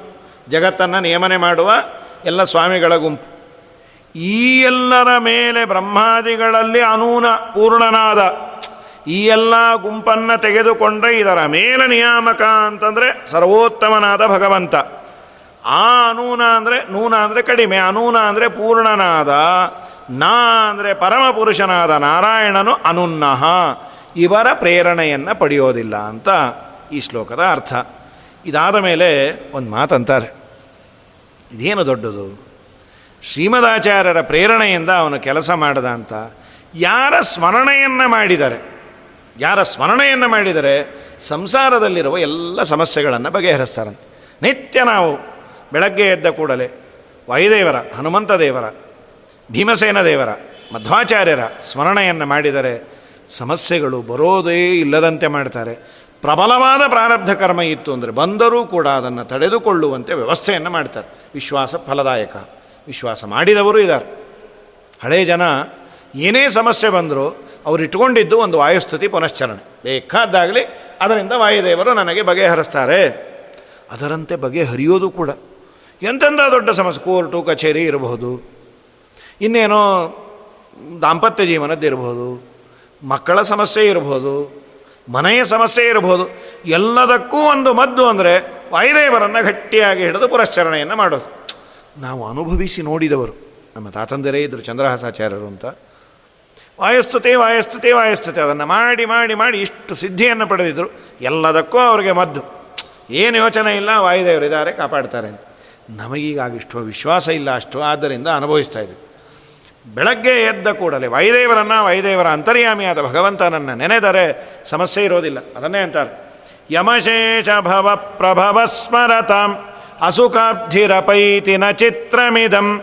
ಜಗತ್ತನ್ನು ನಿಯಮನೆ ಮಾಡುವ ಎಲ್ಲ ಸ್ವಾಮಿಗಳ ಗುಂಪು. ಈ ಎಲ್ಲರ ಮೇಲೆ ಬ್ರಹ್ಮಾದಿಗಳಲ್ಲಿ ಅನೂನ, ಪೂರ್ಣನಾದ ಈ ಎಲ್ಲ ಗುಂಪನ್ನು ತೆಗೆದುಕೊಂಡ ಇದರ ಮೇಲೆ ನಿಯಾಮಕ ಅಂತಂದರೆ ಸರ್ವೋತ್ತಮನಾದ ಭಗವಂತ. ಆ ಅನೂನ ಅಂದರೆ, ನೂನ ಅಂದರೆ ಕಡಿಮೆ, ಅನೂನ ಅಂದರೆ ಪೂರ್ಣನಾದ, ನಾ ಅಂದರೆ ಪರಮಪುರುಷನಾದ ನಾರಾಯಣನು ಅನುನ್ನಹ. ಇವರ ಪ್ರೇರಣೆಯನ್ನು ಪಡೆಯೋದಿಲ್ಲ ಅಂತ ಈ ಶ್ಲೋಕದ ಅರ್ಥ. ಇದಾದ ಮೇಲೆ ಒಂದು ಮಾತಂತಾರೆ. ಇದೇನು ದೊಡ್ಡದು? ಶ್ರೀಮದಾಚಾರ್ಯರ ಪ್ರೇರಣೆಯಿಂದ ಅವನು ಕೆಲಸ ಮಾಡದ ಅಂತ. ಯಾರ ಸ್ಮರಣೆಯನ್ನು ಮಾಡಿದರೆ, ಯಾರ ಸ್ಮರಣೆಯನ್ನು ಮಾಡಿದರೆ ಸಂಸಾರದಲ್ಲಿರುವ ಎಲ್ಲ ಸಮಸ್ಯೆಗಳನ್ನು ಬಗೆಹರಿಸ್ತಾರಂತೆ. ನಿತ್ಯ ನಾವು ಬೆಳಗ್ಗೆ ಎದ್ದ ಕೂಡಲೇ ವಾಯುದೇವರ, ಹನುಮಂತ ದೇವರ, ಭೀಮಸೇನ ದೇವರ, ಮಧ್ವಾಚಾರ್ಯರ ಸ್ಮರಣೆಯನ್ನು ಮಾಡಿದರೆ ಸಮಸ್ಯೆಗಳು ಬರೋದೇ ಇಲ್ಲದಂತೆ ಮಾಡ್ತಾರೆ. ಪ್ರಬಲವಾದ ಪ್ರಾರಬ್ಧ ಕರ್ಮ ಇತ್ತು ಅಂದರೆ ಬಂದರೂ ಕೂಡ ಅದನ್ನು ತಡೆದುಕೊಳ್ಳುವಂತೆ ವ್ಯವಸ್ಥೆಯನ್ನು ಮಾಡ್ತಾರೆ. ವಿಶ್ವಾಸ ಫಲದಾಯಕ. ವಿಶ್ವಾಸ ಮಾಡಿದವರು ಇದ್ದಾರೆ. ಹಳೇ ಜನ ಏನೇ ಸಮಸ್ಯೆ ಬಂದರೂ ಅವರು ಇಟ್ಕೊಂಡಿದ್ದು ಒಂದು ವಾಯುಸ್ತುತಿ ಪುನಶ್ಚರಣೆ. ಬೇಕಾದ್ದಾಗಲಿ ಅದರಿಂದ ವಾಯುದೇವರು ನನಗೆ ಬಗೆಹರಿಸ್ತಾರೆ. ಅದರಂತೆ ಬಗೆಹರಿಯೋದು ಕೂಡ. ಎಂತೆಂಥ ದೊಡ್ಡ ಸಮಸ್ಯೆ? ಕೋರ್ಟು, ಕಚೇರಿ ಇರಬಹುದು. ಇನ್ನೇನೋ ದಾಂಪತ್ಯ ಜೀವನದ್ದು ಇರಬಹುದು. ಮಕ್ಕಳ ಸಮಸ್ಯೆ ಇರಬಹುದು. ಮನೆಯ ಸಮಸ್ಯೆ ಇರಬಹುದು. ಎಲ್ಲದಕ್ಕೂ ಒಂದು ಮದ್ದು ಅಂದರೆ ವಾಯುದೇವರನ್ನು ಗಟ್ಟಿಯಾಗಿ ಹಿಡಿದು ಪುರಶ್ಚರಣೆಯನ್ನು ಮಾಡೋದು. ನಾವು ಅನುಭವಿಸಿ ನೋಡಿದವರು. ನಮ್ಮ ತಾತಂದರೇ ಇದ್ದರು ಚಂದ್ರಹಾಸಾಚಾರ್ಯರು ಅಂತ. ವಾಯಸ್ತುತೆ ವಾಯಸ್ತುತೆ ವಾಯಸ್ತುತೆ. ಅದನ್ನು ಮಾಡಿ ಮಾಡಿ ಮಾಡಿ ಇಷ್ಟು ಸಿದ್ಧಿಯನ್ನು ಪಡೆದಿದ್ದರು ಎಲ್ಲದಕ್ಕೂ ಅವರಿಗೆ ಮದ್ದು. ಏನು ಯೋಚನೆ ಇಲ್ಲ ವಾಯುದೇವರು ಇದ್ದಾರೆ ಕಾಪಾಡ್ತಾರೆ ಅಂತ. ನಮಗೀಗ ಇಷ್ಟು ವಿಶ್ವಾಸ ಇಲ್ಲ ಅಷ್ಟು ಆದ್ದರಿಂದ ಅನುಭವಿಸ್ತಾ ಇದ್ದೀವಿ ಬೆಳಗ್ಗೆ ಎದ್ದ ಕೂಡಲೇ ವೈದೇವರನ್ನು ವೈದೇವರ ಅಂತರ್ಯಾಮಿಯಾದ ಭಗವಂತನನ್ನು ನೆನೆದರೆ ಸಮಸ್ಯೆ ಇರೋದಿಲ್ಲ. ಅದನ್ನೇ ಅಂತಾರೆ. ಯಮಶೇಷ ಭವ ಪ್ರಭವ ಸ್ಮರತಾಂ ಅಸುಖಾಬ್ಧಿರಪೈತಿ ನ ಚಿತ್ರಮಿದಂ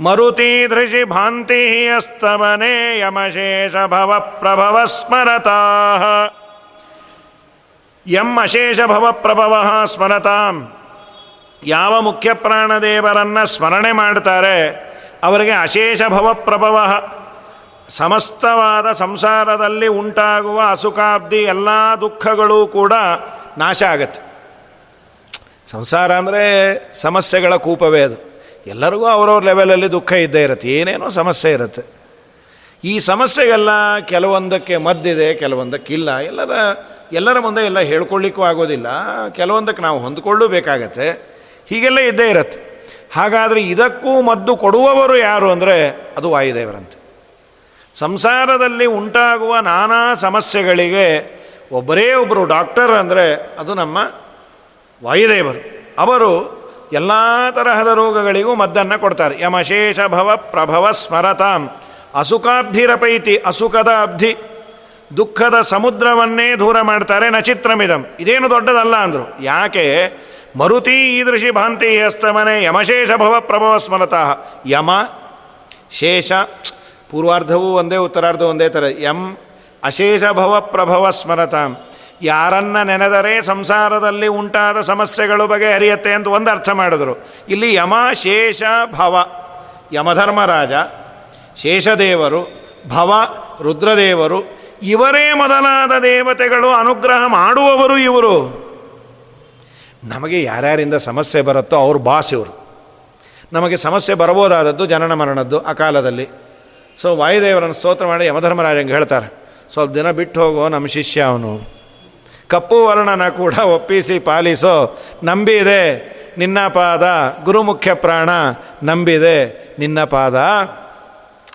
ಮರುತೀದೃಶಿ ಭಾಂತಿ ಅಸ್ತವನೇ ಯಮಶೇಷ ಭವ ಪ್ರಭವ ಸ್ಮರತಾ. ಯಂ ಅಶೇಷ ಭವ ಪ್ರಭವ ಸ್ಮರತಾಂ ಯಾವ ಮುಖ್ಯ ಪ್ರಾಣದೇವರನ್ನು ಸ್ಮರಣೆ ಮಾಡ್ತಾರೆ, ಅವರಿಗೆ ಅಶೇಷ ಭವ ಪ್ರಭವ ಸಮಸ್ತವಾದ ಸಂಸಾರದಲ್ಲಿ ಉಂಟಾಗುವ ಅಸುಖಾಬ್ದಿ ಎಲ್ಲ ದುಃಖಗಳು ಕೂಡ ನಾಶ ಆಗತ್ತೆ. ಸಂಸಾರ ಅಂದರೆ ಸಮಸ್ಯೆಗಳ ಕೂಪವೇ ಅದು. ಎಲ್ಲರಿಗೂ ಅವರವ್ರ ಲೆವೆಲಲ್ಲಿ ದುಃಖ ಇದ್ದೇ ಇರುತ್ತೆ, ಏನೇನೋ ಸಮಸ್ಯೆ ಇರುತ್ತೆ. ಈ ಸಮಸ್ಯೆಗೆಲ್ಲ ಕೆಲವೊಂದಕ್ಕೆ ಮದ್ದಿದೆ, ಕೆಲವೊಂದಕ್ಕಿಲ್ಲ. ಎಲ್ಲರ ಎಲ್ಲರ ಮುಂದೆ ಎಲ್ಲ ಹೇಳ್ಕೊಳ್ಳಿಕ್ಕೂ ಆಗೋದಿಲ್ಲ. ಕೆಲವೊಂದಕ್ಕೆ ನಾವು ಹೊಂದ್ಕೊಳ್ಳಬೇಕಾಗತ್ತೆ ಹೀಗೆಲ್ಲ ಇದ್ದೇ ಇರತ್ತೆ. ಹಾಗಾದರೆ ಇದಕ್ಕೂ ಮದ್ದು ಕೊಡುವವರು ಯಾರು ಅಂದರೆ ಅದು ವಾಯುದೇವರಂತೆ. ಸಂಸಾರದಲ್ಲಿ ಉಂಟಾಗುವ ನಾನಾ ಸಮಸ್ಯೆಗಳಿಗೆ ಒಬ್ಬರೇ ಒಬ್ಬರು ಡಾಕ್ಟರ್ ಅಂದರೆ ಅದು ನಮ್ಮ ವಾಯುದೇವರು. ಅವರು ಎಲ್ಲ ತರಹದ ರೋಗಗಳಿಗೂ ಮದ್ದನ್ನು ಕೊಡ್ತಾರೆ. ಯಮಶೇಷ ಭವ ಪ್ರಭವ ಸ್ಮರತಾಂ. ಅಸುಖಾಬ್ಧಿರಪೈತಿ ಅಸುಖದ ಅಬ್ಧಿ ದುಃಖದ ಸಮುದ್ರವನ್ನೇ ದೂರ ಮಾಡ್ತಾರೆ ನಚಿತ್ರಮಿದಂ. ಇದೇನು ದೊಡ್ಡದಲ್ಲ ಅಂದರು. ಯಾಕೆ? ಮರುತಿ ಈದೃಶಿ ಭಾಂತಿ ಅಸ್ತಮನೆ ಯಮಶೇಷ ಭವ ಪ್ರಭವ ಸ್ಮರತಃ. ಯಮ, ಶೇಷ, ಪೂರ್ವಾರ್ಧವೂ ಒಂದೇ, ಉತ್ತರಾರ್ಧವೂ ಒಂದೇ ಥರ. ಯಂ, ಅಶೇಷ ಭವ ಪ್ರಭವ ಸ್ಮರತ. ಯಾರನ್ನ ನೆನೆದರೆ ಸಂಸಾರದಲ್ಲಿ ಉಂಟಾದ ಸಮಸ್ಯೆಗಳು ಬಗೆಹರಿಯತ್ತೆ ಅಂತ ಒಂದು ಅರ್ಥ ಮಾಡಿದ್ರು. ಇಲ್ಲಿ ಯಮ, ಶೇಷ, ಭವ, ಯಮಧರ್ಮರಾಜ, ಶೇಷದೇವರು, ಭವ, ರುದ್ರದೇವರು, ಇವರೇ ಮೊದಲಾದ ದೇವತೆಗಳು ಅನುಗ್ರಹ ಮಾಡುವವರು ಇವರು. ನಮಗೆ ಯಾರ್ಯಾರಿಂದ ಸಮಸ್ಯೆ ಬರುತ್ತೋ ಅವ್ರ ಬಾಸ್ ಇವರು. ನಮಗೆ ಸಮಸ್ಯೆ ಬರಬಹುದಾದದ್ದು ಜನನ ಮರಣದ್ದು ಆ ಕಾಲದಲ್ಲಿ. ಸೊ ವಾಯುದೇವರನ್ನು ಸ್ತೋತ್ರ ಮಾಡಿ ಯಮಧರ್ಮರಾಜಂಗೆ ಹೇಳ್ತಾರೆ, ಸ್ವಲ್ಪ ದಿನ ಬಿಟ್ಟು ಹೋಗೋ ನಮ್ಮ ಶಿಷ್ಯ ಅವನು. ಕಪ್ಪು ವರ್ಣನ ಕೂಡ ಒಪ್ಪಿಸಿ ಪಾಲಿಸೋ, ನಂಬಿದೆ. ನಿನ್ನ ಪಾದ ಗುರುಮುಖ್ಯ ಪ್ರಾಣ, ನಂಬಿದೆ. ನಿನ್ನ ಪಾದ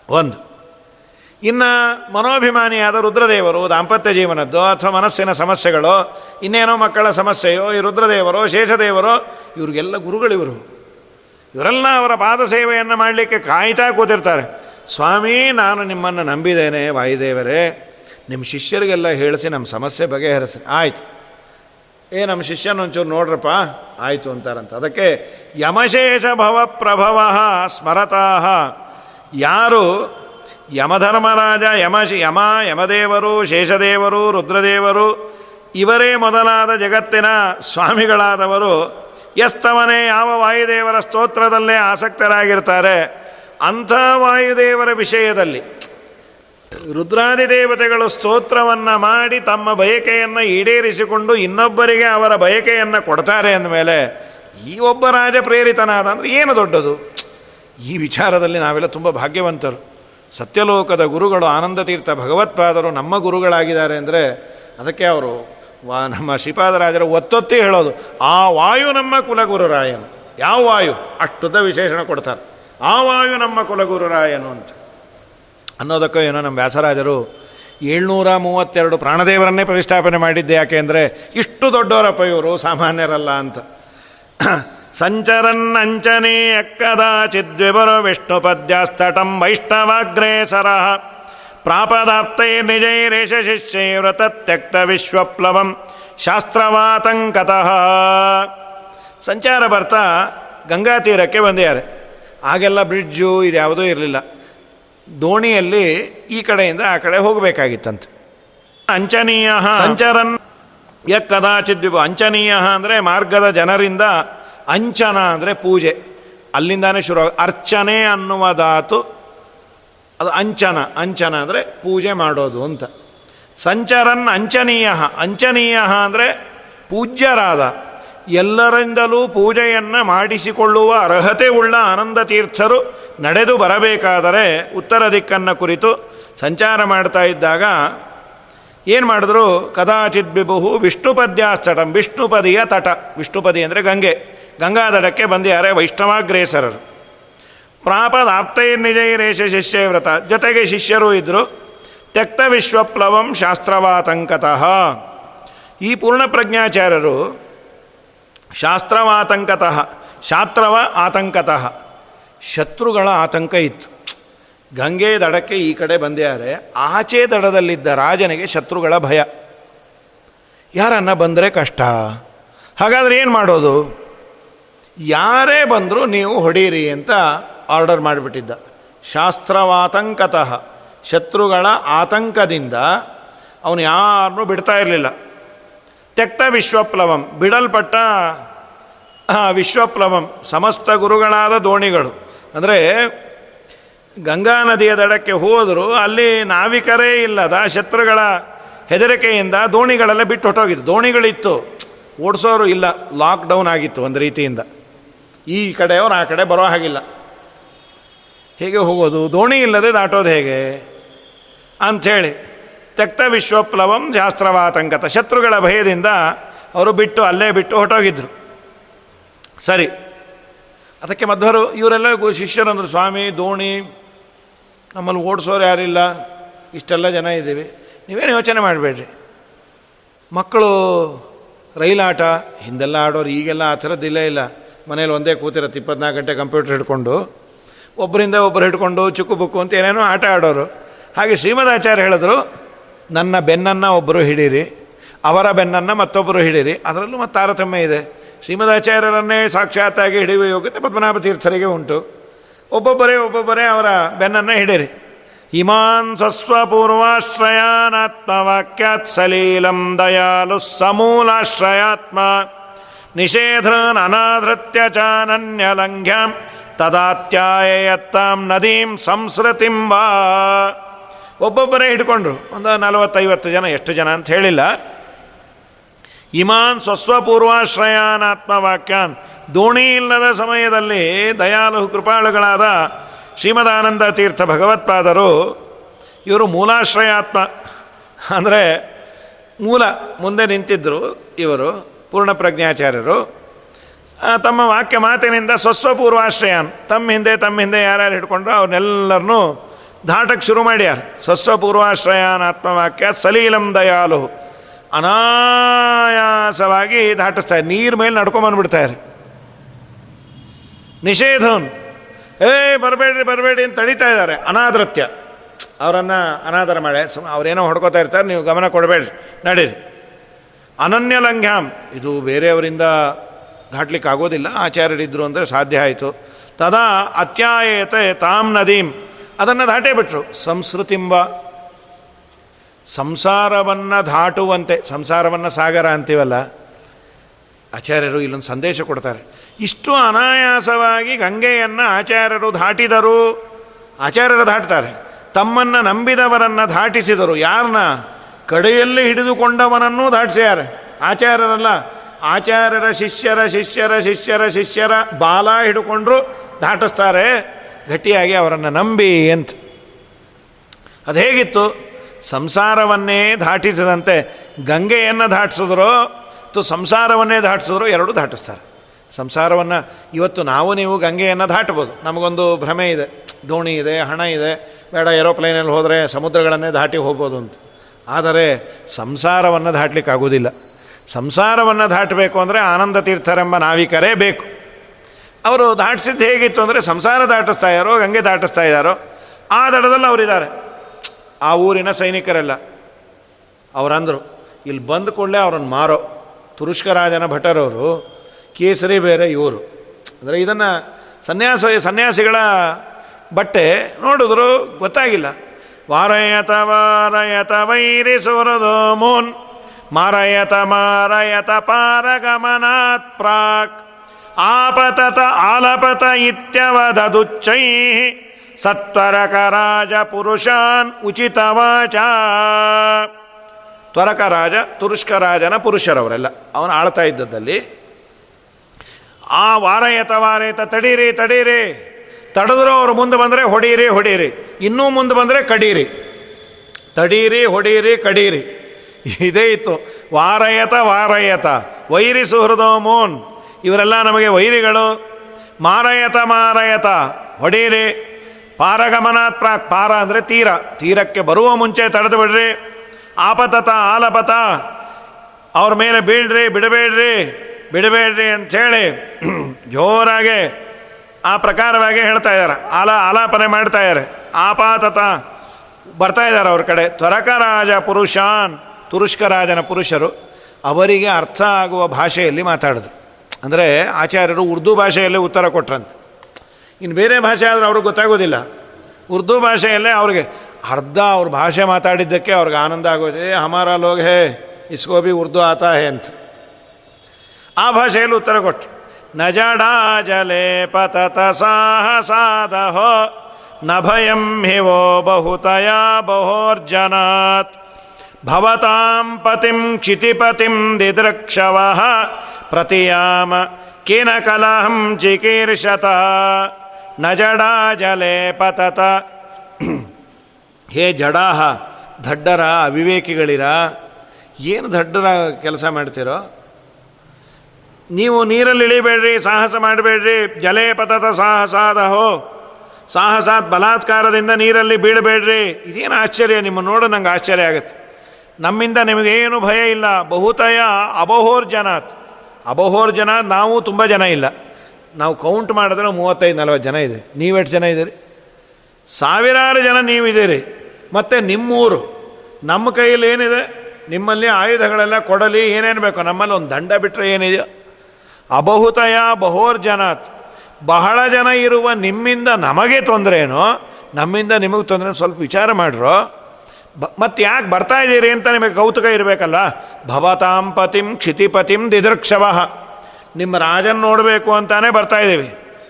ಒಂದು. ಇನ್ನು ಮನೋಭಿಮಾನಿಯಾದ ರುದ್ರದೇವರು, ದಾಂಪತ್ಯ ಜೀವನದ್ದು ಅಥವಾ ಮನಸ್ಸಿನ ಸಮಸ್ಯೆಗಳು, ಇನ್ನೇನೋ ಮಕ್ಕಳ ಸಮಸ್ಯೆಯೋ, ಈ ರುದ್ರದೇವರು, ಶೇಷದೇವರು, ಇವ್ರಿಗೆಲ್ಲ ಗುರುಗಳಿವರು ಇವರೆಲ್ಲ ಅವರ ಪಾದ ಸೇವೆಯನ್ನು ಮಾಡಲಿಕ್ಕೆ ಕಾಯ್ತಾ ಕೂತಿರ್ತಾರೆ. ಸ್ವಾಮಿ, ನಾನು ನಿಮ್ಮನ್ನು ನಂಬಿದ್ದೇನೆ, ವಾಯುದೇವರೇ. ನಿಮ್ಮ ಶಿಷ್ಯರಿಗೆಲ್ಲ ಹೇಳಿಸಿ ನಮ್ಮ ಸಮಸ್ಯೆ ಬಗೆಹರಿಸಿ. ಆಯಿತು. ಏ, ನಮ್ಮ ಶಿಷ್ಯನೊಂಚೂರು ನೋಡ್ರಪ್ಪ. ಆಯಿತು ಅಂತಾರಂತ. ಅದಕ್ಕೆ ಯಮಶೇಷ ಭವ ಪ್ರಭವ ಸ್ಮರತಾ. ಯಾರು ಯಮಧರ್ಮರಾಜ, ಯಮ ಯಮ, ಯಮದೇವರು, ಶೇಷದೇವರು, ರುದ್ರದೇವರು, ಇವರೇ ಮೊದಲಾದ ಜಗತ್ತಿನ ಸ್ವಾಮಿಗಳಾದವರು, ಎಸ್ತವನೇ ಯಾವ ವಾಯುದೇವರ ಸ್ತೋತ್ರದಲ್ಲೇ ಆಸಕ್ತರಾಗಿರ್ತಾರೆ, ಅಂಥ ವಾಯುದೇವರ ವಿಷಯದಲ್ಲಿ ರುದ್ರಾದಿ ದೇವತೆಗಳು ಸ್ತೋತ್ರವನ್ನು ಮಾಡಿ ತಮ್ಮ ಬಯಕೆಯನ್ನು ಈಡೇರಿಸಿಕೊಂಡು ಇನ್ನೊಬ್ಬರಿಗೆ ಅವರ ಬಯಕೆಯನ್ನು ಕೊಡ್ತಾರೆ ಅಂದಮೇಲೆ ಈ ಒಬ್ಬ ರಾಜ ಪ್ರೇರಿತನಾದ ಅಂದರೆ ಏನು ದೊಡ್ಡದು? ಈ ವಿಚಾರದಲ್ಲಿ ನಾವೆಲ್ಲ ತುಂಬ ಭಾಗ್ಯವಂತರು. ಸತ್ಯಲೋಕದ ಗುರುಗಳು ಆನಂದ ತೀರ್ಥ ಭಗವತ್ಪಾದರು ನಮ್ಮ ಗುರುಗಳಾಗಿದ್ದಾರೆ ಅಂದರೆ ಅದಕ್ಕೆ ಅವರು ವಾ, ನಮ್ಮ ಶ್ರೀಪಾದರಾಜರು ಒತ್ತೊತ್ತಿ ಹೇಳೋದು, ಆ ವಾಯು ನಮ್ಮ ಕುಲಗುರುರಾಯನು ಯಾವ ವಾಯು? ಅಷ್ಟುದ್ದ ವಿಶೇಷಣ ಕೊಡ್ತಾರೆ. ಆ ವಾಯು ನಮ್ಮ ಕುಲಗುರುರಾಯನು ಅಂತ. ಅನ್ನೋದಕ್ಕೂ ಏನೋ ನಮ್ಮ ವ್ಯಾಸರಾಜರು ಏಳ್ನೂರ ಮೂವತ್ತೆರಡು ಪ್ರಾಣದೇವರನ್ನೇ ಪ್ರತಿಷ್ಠಾಪನೆ ಮಾಡಿದ್ದೆ ಯಾಕೆ ಅಂದರೆ ಇಷ್ಟು ದೊಡ್ಡವರಪ್ಪ ಇವರು, ಸಾಮಾನ್ಯರಲ್ಲ ಅಂತ. ಸಂಚರನ್ನಂಚನೇ ಅಕ್ಕದಾಚಿದ್ವಿಬರು ವಿಷ್ಣು ಪದ್ಯಸ್ತಟಂ ವೈಷ್ಣವಾಗ್ರೇಸರ ಪ್ರಾಪದಾಪ್ತೈ ನಿಜೈರೇಷ ಶಿಷ್ಯೈ ವ್ರತ ತ್ಯಕ್ತ ವಿಶ್ವಪ್ಲವಂ ಶಾಸ್ತ್ರವಾತಂಕತಃ ಸಂಚಾರ ಬರ್ತಾ ಗಂಗಾ ತೀರಕ್ಕೆ ಬಂದಿದ್ದಾರೆ. ಆಗೆಲ್ಲ ಬ್ರಿಡ್ಜು ಇದು ಯಾವುದೂ ಇರಲಿಲ್ಲ. ದೋಣಿಯಲ್ಲಿ ಈ ಕಡೆಯಿಂದ ಆ ಕಡೆ ಹೋಗಬೇಕಾಗಿತ್ತಂತೆ. ಅಂಚನೀಯ. ಸಂಚರನ್ ಯ ಕದಾಚಿತ್ ಅಂಚನೀಯ ಅಂದರೆ ಮಾರ್ಗದ ಜನರಿಂದ ಅಂಚನ ಅಂದರೆ ಪೂಜೆ. ಅಲ್ಲಿಂದಾನೇ ಶುರು ಅರ್ಚನೆ ಅನ್ನುವ ಧಾತು, ಅದು ಅಂಚನ ಅಂಚನ ಅಂದರೆ ಪೂಜೆ ಮಾಡೋದು ಅಂತ. ಸಂಚರನ್ ಅಂಚನೀಯ ಅಂಚನೀಯ ಅಂದರೆ ಪೂಜ್ಯರಾದ. ಎಲ್ಲರಿಂದಲೂ ಪೂಜೆಯನ್ನು ಮಾಡಿಸಿಕೊಳ್ಳುವ ಅರ್ಹತೆ ಉಳ್ಳ ಆನಂದ ತೀರ್ಥರು ನಡೆದು ಬರಬೇಕಾದರೆ ಉತ್ತರ ದಿಕ್ಕನ್ನು ಕುರಿತು ಸಂಚಾರ ಮಾಡ್ತಾ ಇದ್ದಾಗ ಏನು ಮಾಡಿದ್ರು? ಕದಾಚಿತ್ ಬಿಬುಹು ವಿಷ್ಣುಪದ್ಯಾಸ್ತಟಂ ವಿಷ್ಣುಪದಿಯ ತಟ. ವಿಷ್ಣುಪದಿ ಅಂದರೆ ಗಂಗೆ. ಗಂಗಾದಡಕ್ಕೆ ಬಂದಿದ್ದಾರೆ ವೈಷ್ಣವಾಗ್ರೇಸರರು. ಪ್ರಾಪದ ರೇಷ ಶಿಷ್ಯ ವ್ರತ ಜೊತೆಗೆ ಶಿಷ್ಯರು ಇದ್ದರು ತ್ಯಕ್ತ ವಿಶ್ವಪ್ಲವಂ ಶಾಸ್ತ್ರವಾತಂಕತಃ. ಈ ಪೂರ್ಣ ಪ್ರಜ್ಞಾಚಾರ್ಯರು ಶಾಸ್ತ್ರವಾತಂಕತಃ ಶಾಸ್ತ್ರವ ಆತಂಕತಃ, ಶತ್ರುಗಳ ಆತಂಕ ಇತ್ತು. ಗಂಗೆ ದಡಕ್ಕೆ ಈ ಕಡೆ ಬಂದಿದ್ದಾರೆ. ಆಚೆ ದಡದಲ್ಲಿದ್ದ ರಾಜನಿಗೆ ಶತ್ರುಗಳ ಭಯ. ಯಾರನ್ನ ಬಂದರೆ ಕಷ್ಟ. ಹಾಗಾದರೆ ಏನು ಮಾಡೋದು? ಯಾರೇ ಬಂದರೂ ನೀವು ಹೊಡೀರಿ ಅಂತ ಆರ್ಡರ್ ಮಾಡಿಬಿಟ್ಟಿದ್ದ. ಶಾಸ್ತ್ರವಾತಂಕತಃ, ಶತ್ರುಗಳ ಆತಂಕದಿಂದ ಅವನು ಯಾರನ್ನೂ ಬಿಡ್ತಾ ಇರಲಿಲ್ಲ. ತೆಕ್ತ ವಿಶ್ವಪ್ಲವಂ, ಬಿಡಲ್ಪಟ್ಟ ವಿಶ್ವಪ್ಲವಂ, ಸಮಸ್ತ ಗುರುಗಳಾದ ದೋಣಿಗಳು. ಅಂದರೆ, ಗಂಗಾ ನದಿಯ ದಡಕ್ಕೆ ಹೋದರೂ ಅಲ್ಲಿ ನಾವಿಕರೇ ಇಲ್ಲದ ಶತ್ರುಗಳ ಹೆದರಿಕೆಯಿಂದ ದೋಣಿಗಳೆಲ್ಲ ಬಿಟ್ಟು ಹೊಟ್ಟೋಗಿದ್ದು ದೋಣಿಗಳಿತ್ತು. ಓಡಿಸೋರು ಇಲ್ಲ, ಲಾಕ್ಡೌನ್ ಆಗಿತ್ತು ಒಂದು ರೀತಿಯಿಂದ. ಈ ಕಡೆಯವರು ಆ ಕಡೆ ಬರೋ ಹಾಗಿಲ್ಲ. ಹೇಗೆ ಹೋಗೋದು? ದೋಣಿ ಇಲ್ಲದೆ ದಾಟೋದು ಹೇಗೆ? ಅಂಥೇಳಿ, ತೆಕ್ತ ವಿಶ್ವಪ್ಲವಂ ಶಾಸ್ತ್ರವಾತಂಕತ ಶತ್ರುಗಳ ಭಯದಿಂದ ಅವರು ಬಿಟ್ಟು, ಅಲ್ಲೇ ಬಿಟ್ಟು ಹೊರಟೋಗಿದ್ರು. ಸರಿ. ಅದಕ್ಕೆ ಮಧ್ವರು, ಇವರೆಲ್ಲ ಶಿಷ್ಯರಂದರು, ಸ್ವಾಮಿ, ದೋಣಿ, ನಮ್ಮಲ್ಲಿ ಓಡಿಸೋರು ಯಾರಿಲ್ಲ? ಇಷ್ಟೆಲ್ಲ ಜನ ಇದ್ದೀವಿ. ನೀವೇನು ಯೋಚನೆ ಮಾಡಬೇಡ್ರಿ. ಮಕ್ಕಳು, ರೈಲಾಟ, ಹಿಂದೆಲ್ಲ ಆಡೋರು ಈಗೆಲ್ಲ ಆ ಥರದ್ದಿಲ್ಲ ಇಲ್ಲ. ಮನೇಲಿ ಒಂದೇ ಕೂತಿರತ್ತೆ, ಇಪ್ಪತ್ನಾಲ್ಕು ಗಂಟೆ ಕಂಪ್ಯೂಟರ್ ಹಿಡ್ಕೊಂಡು. ಒಬ್ಬರಿಂದ ಒಬ್ಬರು ಹಿಡ್ಕೊಂಡು ಚುಕ್ಕು ಬುಕ್ಕು ಅಂತ ಏನೇನೋ ಆಟ ಆಡೋರು. ಹಾಗೆ ಶ್ರೀಮದಾಚಾರ್ಯ ಹೇಳಿದ್ರು, ನನ್ನ ಬೆನ್ನನ್ನು ಒಬ್ಬರು ಹಿಡೀರಿ, ಅವರ ಬೆನ್ನನ್ನು ಮತ್ತೊಬ್ಬರು ಹಿಡೀರಿ. ಅದರಲ್ಲೂ ಮತ್ತು ತಾರತಮ್ಯ ಇದೆ. ಶ್ರೀಮದಾಚಾರ್ಯರನ್ನೇ ಸಾಕ್ಷಾತ್ತಾಗಿ ಹಿಡಿಯುವ ಯೋಗ್ಯತೆ ಪದ್ಮನಾಭ ತೀರ್ಥರಿಗೆ ಉಂಟು. ಒಬ್ಬೊಬ್ಬರೇ ಒಬ್ಬೊಬ್ಬರೇ ಅವರ ಬೆನ್ನನ್ನು ಹಿಡೀರಿ. ಇಮಾನ್ ಸ್ವಸ್ವಪೂರ್ವಾಶ್ರಯಾನಾತ್ಮವಾಕ್ಯಾತ್ ಸಲೀಲಂ ದಯಾಲು ಸಮೂಲಾಶ್ರಯಾತ್ಮ ನಿಷೇಧನ್ ಅನಾಧೃತ್ಯ ಚಾನನ್ಯಲಂಘ್ಯಾಂ ತದಾತ್ಯಾಯತ್ತಾಂ ನದೀಂ ಸಂಸ್ರತಿಂ ವಾ ಒಬ್ಬೊಬ್ಬರೇ ಹಿಡ್ಕೊಂಡ್ರು. ಒಂದು ನಲವತ್ತೈವತ್ತು ಜನ, ಎಷ್ಟು ಜನ ಅಂತ ಹೇಳಿಲ್ಲ. ಇಮಾನ್ ಸ್ವಸ್ವಪೂರ್ವಾಶ್ರಯಾನಾತ್ಮವಾಕ್ಯಾನ್ ದೋಣಿ ಇಲ್ಲದ ಸಮಯದಲ್ಲಿ ದಯಾಲು ಕೃಪಾಳುಗಳಾದ ಶ್ರೀಮದಾನಂದ ತೀರ್ಥ ಭಗವತ್ಪಾದರು, ಇವರು ಮೂಲಾಶ್ರಯಾತ್ಮ. ಅಂದರೆ ಮೂಲ ಮುಂದೆ ನಿಂತಿದ್ದರು ಇವರು. ಪೂರ್ಣ ಪ್ರಜ್ಞಾಚಾರ್ಯರು. ತಮ್ಮ ವಾಕ್ಯ ಮಾತಿನಿಂದ ಸ್ವಸ್ವಪೂರ್ವಾಶ್ರಯಾನ್. ತಮ್ಮ ಹಿಂದೆ ತಮ್ಮ ಹಿಂದೆ ಯಾರ್ಯಾರು ಹಿಡ್ಕೊಂಡ್ರು ಅವ್ರನ್ನೆಲ್ಲರನ್ನೂ ದಾಟಕ್ಕೆ ಶುರು ಮಾಡ್ಯಾರ. ಸ್ವಸ್ವಪೂರ್ವಾಶ್ರಯಾನ್ ಆತ್ಮವಾಕ್ಯ ಸಲೀಲಂ ದಯಾಲು ಅನಾಯಾಸವಾಗಿ ದಾಟಿಸ್ತಾರೆ ನೀರು ಮೇಲೆ ನಡ್ಕೊಂಬಂದ್ಬಿಡ್ತಾರೆ ನಿಷೇಧನ್ ಏಯ್ ಬರಬೇಡ್ರಿ ಬರಬೇಡಿ ಅಂತ ತಡೀತಾ ಇದ್ದಾರೆ. ಅನಾದೃತ್ಯ ಅವರನ್ನು ಅನಾದರ ಮಾಡಿ ಸುಮ್ಮ ಅವರೇನೋ ಹೊಡ್ಕೋತಾ ಇರ್ತಾರೆ. ನೀವು ಗಮನ ಕೊಡಬೇಡ್ರಿ. ನಡೀರಿ. ಅನನ್ಯ ಲಂಘ್ಯಾಂ ಇದು ಬೇರೆಯವರಿಂದ ಘಾಟ್ಲಿಕ್ಕೆ ಆಗೋದಿಲ್ಲ ಆಚಾರ್ಯರಿದ್ದರು ಅಂದರೆ ಸಾಧ್ಯ ಆಯಿತು. ತದಾ ಅತ್ಯಾಯತೆ ತಾಮ್ ನದೀಂ. ಅದನ್ನು ದಾಟೇ ಬಿಟ್ರು. ಸಂಸ್ಕೃತಿಂಬ ಸಂಸಾರವನ್ನು ದಾಟುವಂತೆ ಸಂಸಾರವನ್ನು ಸಾಗರ ಅಂತೀವಲ್ಲ. ಆಚಾರ್ಯರು ಇಲ್ಲೊಂದು ಸಂದೇಶ ಕೊಡ್ತಾರೆ. ಇಷ್ಟು ಅನಾಯಾಸವಾಗಿ ಗಂಗೆಯನ್ನು ಆಚಾರ್ಯರು ದಾಟಿದರು ಆಚಾರ್ಯರು ದಾಟ್ತಾರೆ ತಮ್ಮನ್ನು ನಂಬಿದವರನ್ನು ದಾಟಿಸಿದರು ಯಾರನ್ನ ಕಡೆಯಲ್ಲಿ ಹಿಡಿದುಕೊಂಡವನನ್ನು ದಾಟಿಸ್ಯಾರೆ. ಆಚಾರ್ಯರಲ್ಲ, ಆಚಾರ್ಯರ ಶಿಷ್ಯರ ಶಿಷ್ಯರ ಶಿಷ್ಯರ ಶಿಷ್ಯರ ಬಾಲ ಹಿಡ್ಕೊಂಡ್ರು ದಾಟಿಸ್ತಾರೆ. ಗಟ್ಟಿಯಾಗಿ ಅವರನ್ನು ನಂಬಿ ಅಂತ. ಅದು ಹೇಗಿತ್ತು? ಸಂಸಾರವನ್ನೇ ದಾಟಿಸದಂತೆ ಗಂಗೆಯನ್ನು ದಾಟಿಸಿದ್ರು, ತು ಸಂಸಾರವನ್ನೇ ದಾಟಿಸಿದ್ರು, ಎರಡು ದಾಟಿಸ್ತಾರೆ. ಸಂಸಾರವನ್ನು ಇವತ್ತು ನಾವು ನೀವು ಗಂಗೆಯನ್ನು ದಾಟ್ಬೋದು. ನಮಗೊಂದು ಭ್ರಮೆ ಇದೆ, ದೋಣಿ ಇದೆ, ಹಣ ಇದೆ, ಬೇಡ ಏರೋಪ್ಲೇನಲ್ಲಿ ಹೋದರೆ ಸಮುದ್ರಗಳನ್ನೇ ದಾಟಿ ಹೋಗ್ಬೋದು ಅಂತ. ಆದರೆ ಸಂಸಾರವನ್ನು ದಾಟ್ಲಿಕ್ಕಾಗೋದಿಲ್ಲ. ಸಂಸಾರವನ್ನು ದಾಟಬೇಕು ಅಂದರೆ ಆನಂದ ತೀರ್ಥರೆಂಬ ನಾವಿಕರೇ ಬೇಕು. ಅವರು ದಾಟಿಸಿದ್ದು ಹೇಗಿತ್ತು ಅಂದರೆ ಸಂಸಾರ ದಾಟಿಸ್ತಾ ಇದ್ದಾರೋ, ಗಂಗೆ ದಾಟಿಸ್ತಾ ಇದ್ದಾರೋ, ಆ ದಡದಲ್ಲಿ ಅವರಿದ್ದಾರೆ. ಆ ಊರಿನ ಸೈನಿಕರೆಲ್ಲ. ಅವರಂದರು, ಇಲ್ಲಿ ಬಂದ ಕೂಡಲೇ ಅವ್ರನ್ನ ಮಾರೋ. ತುರುಷ್ಕರಾಜನ ಭಟರವರು, ಕೇಸರಿ ಬೇರೆ ಇವರು. ಅಂದರೆ ಇದನ್ನು ಸನ್ಯಾಸ, ಸನ್ಯಾಸಿಗಳ ಬಟ್ಟೆ ನೋಡಿದ್ರು ಗೊತ್ತಾಗಿಲ್ಲ. ವಾರಯತ ವಾರಯತ ವೈರಿ ಸುರದೋ ಮೋನ್. ಮಾರಯತ ಮಾರಯತ ಪಾರಗಮನಾತ್ ಪ್ರಾಕ್. ಆಪತತ ಆಲಪತ ಇತ್ಯವದದುಚ್ಚೈ ಸತ್ವರಕರಾಜ ಪುರುಷಾನ್ ಉಚಿತವಾಚ ತ್ವರಕರಾಜ ತುರುಷ್ಕರಾಜನ ಪುರುಷರವರೆಲ್ಲ. ಅವನು ಆಳ್ತಾ ಇದ್ದದ್ದಲ್ಲಿ, ಆ ವಾರಯತ ವಾರಯತ ತಡೀರಿ ತಡೀರಿ. ತಡೆದ್ರು ಅವ್ರು ಮುಂದೆ ಬಂದರೆ ಹೊಡೀರಿ ಹೊಡೀರಿ. ಇನ್ನೂ ಮುಂದೆ ಬಂದರೆ ಕಡೀರಿ. ತಡೀರಿ, ಹೊಡೀರಿ, ಕಡೀರಿ. ಇದೇ ಇತ್ತು. ವಾರಯತ ವಾರಯತ. ವೈರಿ ಸುಹೃದೋಮೋನ್ ಇವರೆಲ್ಲ ನಮಗೆ ವೈರಿಗಳು. ಮಾರಯತ ಮಾರಯತ. ಹೊಡೀರಿ. ಪಾರಗಮನಾತ್ ಪ್ರಾಕ್, ಪಾರ ಅಂದರೆ ತೀರ. ತೀರಕ್ಕೆ ಬರುವ ಮುಂಚೆ ತಡೆದು ಬಿಡ್ರಿ. ಆಪತತ, ಆಲಪತ. ಅವ್ರ ಮೇಲೆ ಬೀಳ್ರಿ, ಬಿಡಬೇಡ್ರಿ ಬಿಡಬೇಡ್ರಿ ಅಂಥೇಳಿ ಜೋರಾಗೆ ಆ ಪ್ರಕಾರವಾಗಿ ಹೇಳ್ತಾ ಇದ್ದಾರೆ ಆಲ, ಆಲಾಪನೆ ಮಾಡ್ತಾ ಇದ್ದಾರೆ ಆಪಾತತ ಬರ್ತಾ ಇದ್ದಾರೆ ಅವ್ರ ಕಡೆ. ತ್ವರಕರಾಜ ಪುರುಷಾನ್ ತುರುಷ್ಕರಾಜನ ಪುರುಷರು ಅವರಿಗೆ ಅರ್ಥ ಆಗುವ ಭಾಷೆಯಲ್ಲಿ ಮಾತಾಡಿದ್ರು. ಅಂದರೆ ಆಚಾರ್ಯರು ಉರ್ದು ಭಾಷೆಯಲ್ಲೇ ಉತ್ತರ ಕೊಟ್ರಂತೆ. ಇನ್ನು ಬೇರೆ ಭಾಷೆ ಆದರೆ ಅವ್ರಿಗೆ ಗೊತ್ತಾಗೋದಿಲ್ಲ. ಉರ್ದು ಭಾಷೆಯಲ್ಲೇ ಅವ್ರಿಗೆ ಅರ್ಧ ಅವ್ರ ಭಾಷೆ ಮಾತಾಡಿದ್ದಕ್ಕೆ ಅವ್ರಿಗೆ ಆನಂದ ಆಗೋದೆ. ಹಮಾರ ಲೋಗ್ ಹೇ, ಇಸ್ಕೋ ಬಿ ಉರ್ದು ಆತಾ ಹೇ ಅಂತ. ಆ ಭಾಷೆಯಲ್ಲಿ ಉತ್ತರ ಕೊಟ್ಟು ನಜಡಾ ಜಲೆ ಪತತ ಸಾಹಸಾದಹೋ ನ ಭಯಂ ಹಿವೋ ಬಹುತಯ ಬಹೋರ್ಜನಾತ್. ಭವತಾಂ ಪತಿಂ ಕ್ಷಿತಿಪತಿಂ ದಿದೃಕ್ಷವ ಪ್ರತಿಯಾಮ ಕಿನ ಕಲಹಂ ಚಿಕೀರ್ಷತ ನ ಜಡಾ ಜಲೆ ಪತತ. ಹೇ ಜಡಾಹ ದಡ್ಡರ ಅವಿವೇಕಿಗಳಿರ? ಏನು ದಡ್ಡರ ಕೆಲಸ ಮಾಡ್ತೀರೋ? ನೀವು ನೀರಲ್ಲಿ ಇಳಿಬೇಡ್ರಿ, ಸಾಹಸ ಮಾಡಬೇಡ್ರಿ. ಜಲೇ ಪತತ ಸಾಹಸಾದಹೋ. ಸಾಹಸಾತ್ ಬಲಾತ್ಕಾರದಿಂದ ನೀರಲ್ಲಿ ಬೀಳಬೇಡ್ರಿ. ಇದೇನು ಆಶ್ಚರ್ಯ, ನಿಮ್ಮ ನೋಡು ನಂಗೆ ಆಶ್ಚರ್ಯ ಆಗುತ್ತೆ. ನಮ್ಮಿಂದ ನಿಮಗೇನು ಭಯ ಇಲ್ಲ. ಬಹುತಯ ಅಬಹೋರ್ ಜನಾತ್ ಅಬಹೋರ್ ಜನ ನಾವು ತುಂಬ ಜನ ಇಲ್ಲ. ನಾವು ಕೌಂಟ್ ಮಾಡಿದ್ರೆ ಮೂವತ್ತೈದು, ನಲ್ವತ್ತು ಜನ ಇದೆ. ನೀವೆಷ್ಟು ಜನ ಇದ್ದೀರಿ? ಸಾವಿರಾರು ಜನ ನೀವಿದ್ದೀರಿ. ಮತ್ತು ನಿಮ್ಮೂರು. ನಮ್ಮ ಕೈಯಲ್ಲಿ ಏನಿದೆ? ನಿಮ್ಮಲ್ಲಿ ಆಯುಧಗಳೆಲ್ಲ ಕೊಡಲಿ, ಏನೇನು ಬೇಕು. ನಮ್ಮಲ್ಲಿ ಒಂದು ದಂಡ ಬಿಟ್ಟರೆ ಏನಿದೆಯೋ? ಅಬಹುತಯ ಬಹೋರ್ ಜನತ್ ಬಹಳ ಜನ ಇರುವ ನಿಮ್ಮಿಂದ ನಮಗೆ ತೊಂದರೆನೋ, ನಮ್ಮಿಂದ ನಿಮಗೆ ತೊಂದರೆ ಸ್ವಲ್ಪ ವಿಚಾರ ಮಾಡ್ರೋ. ಬ ಮತ್ತು ಯಾಕೆ ಬರ್ತಾ ಇದ್ದೀರಿ ಅಂತ ನಿಮಗೆ ಕೌತುಕ ಇರಬೇಕಲ್ಲ? ಭವತಾಂ ಪತಿಂ ಕ್ಷಿತಿಪತಿಂ ದಿದೃಕ್ಷವ. ನಿಮ್ಮ ರಾಜನ್ ನೋಡಬೇಕು ಅಂತಾನೆ ಬರ್ತಾ ಇದ್ದೀವಿ.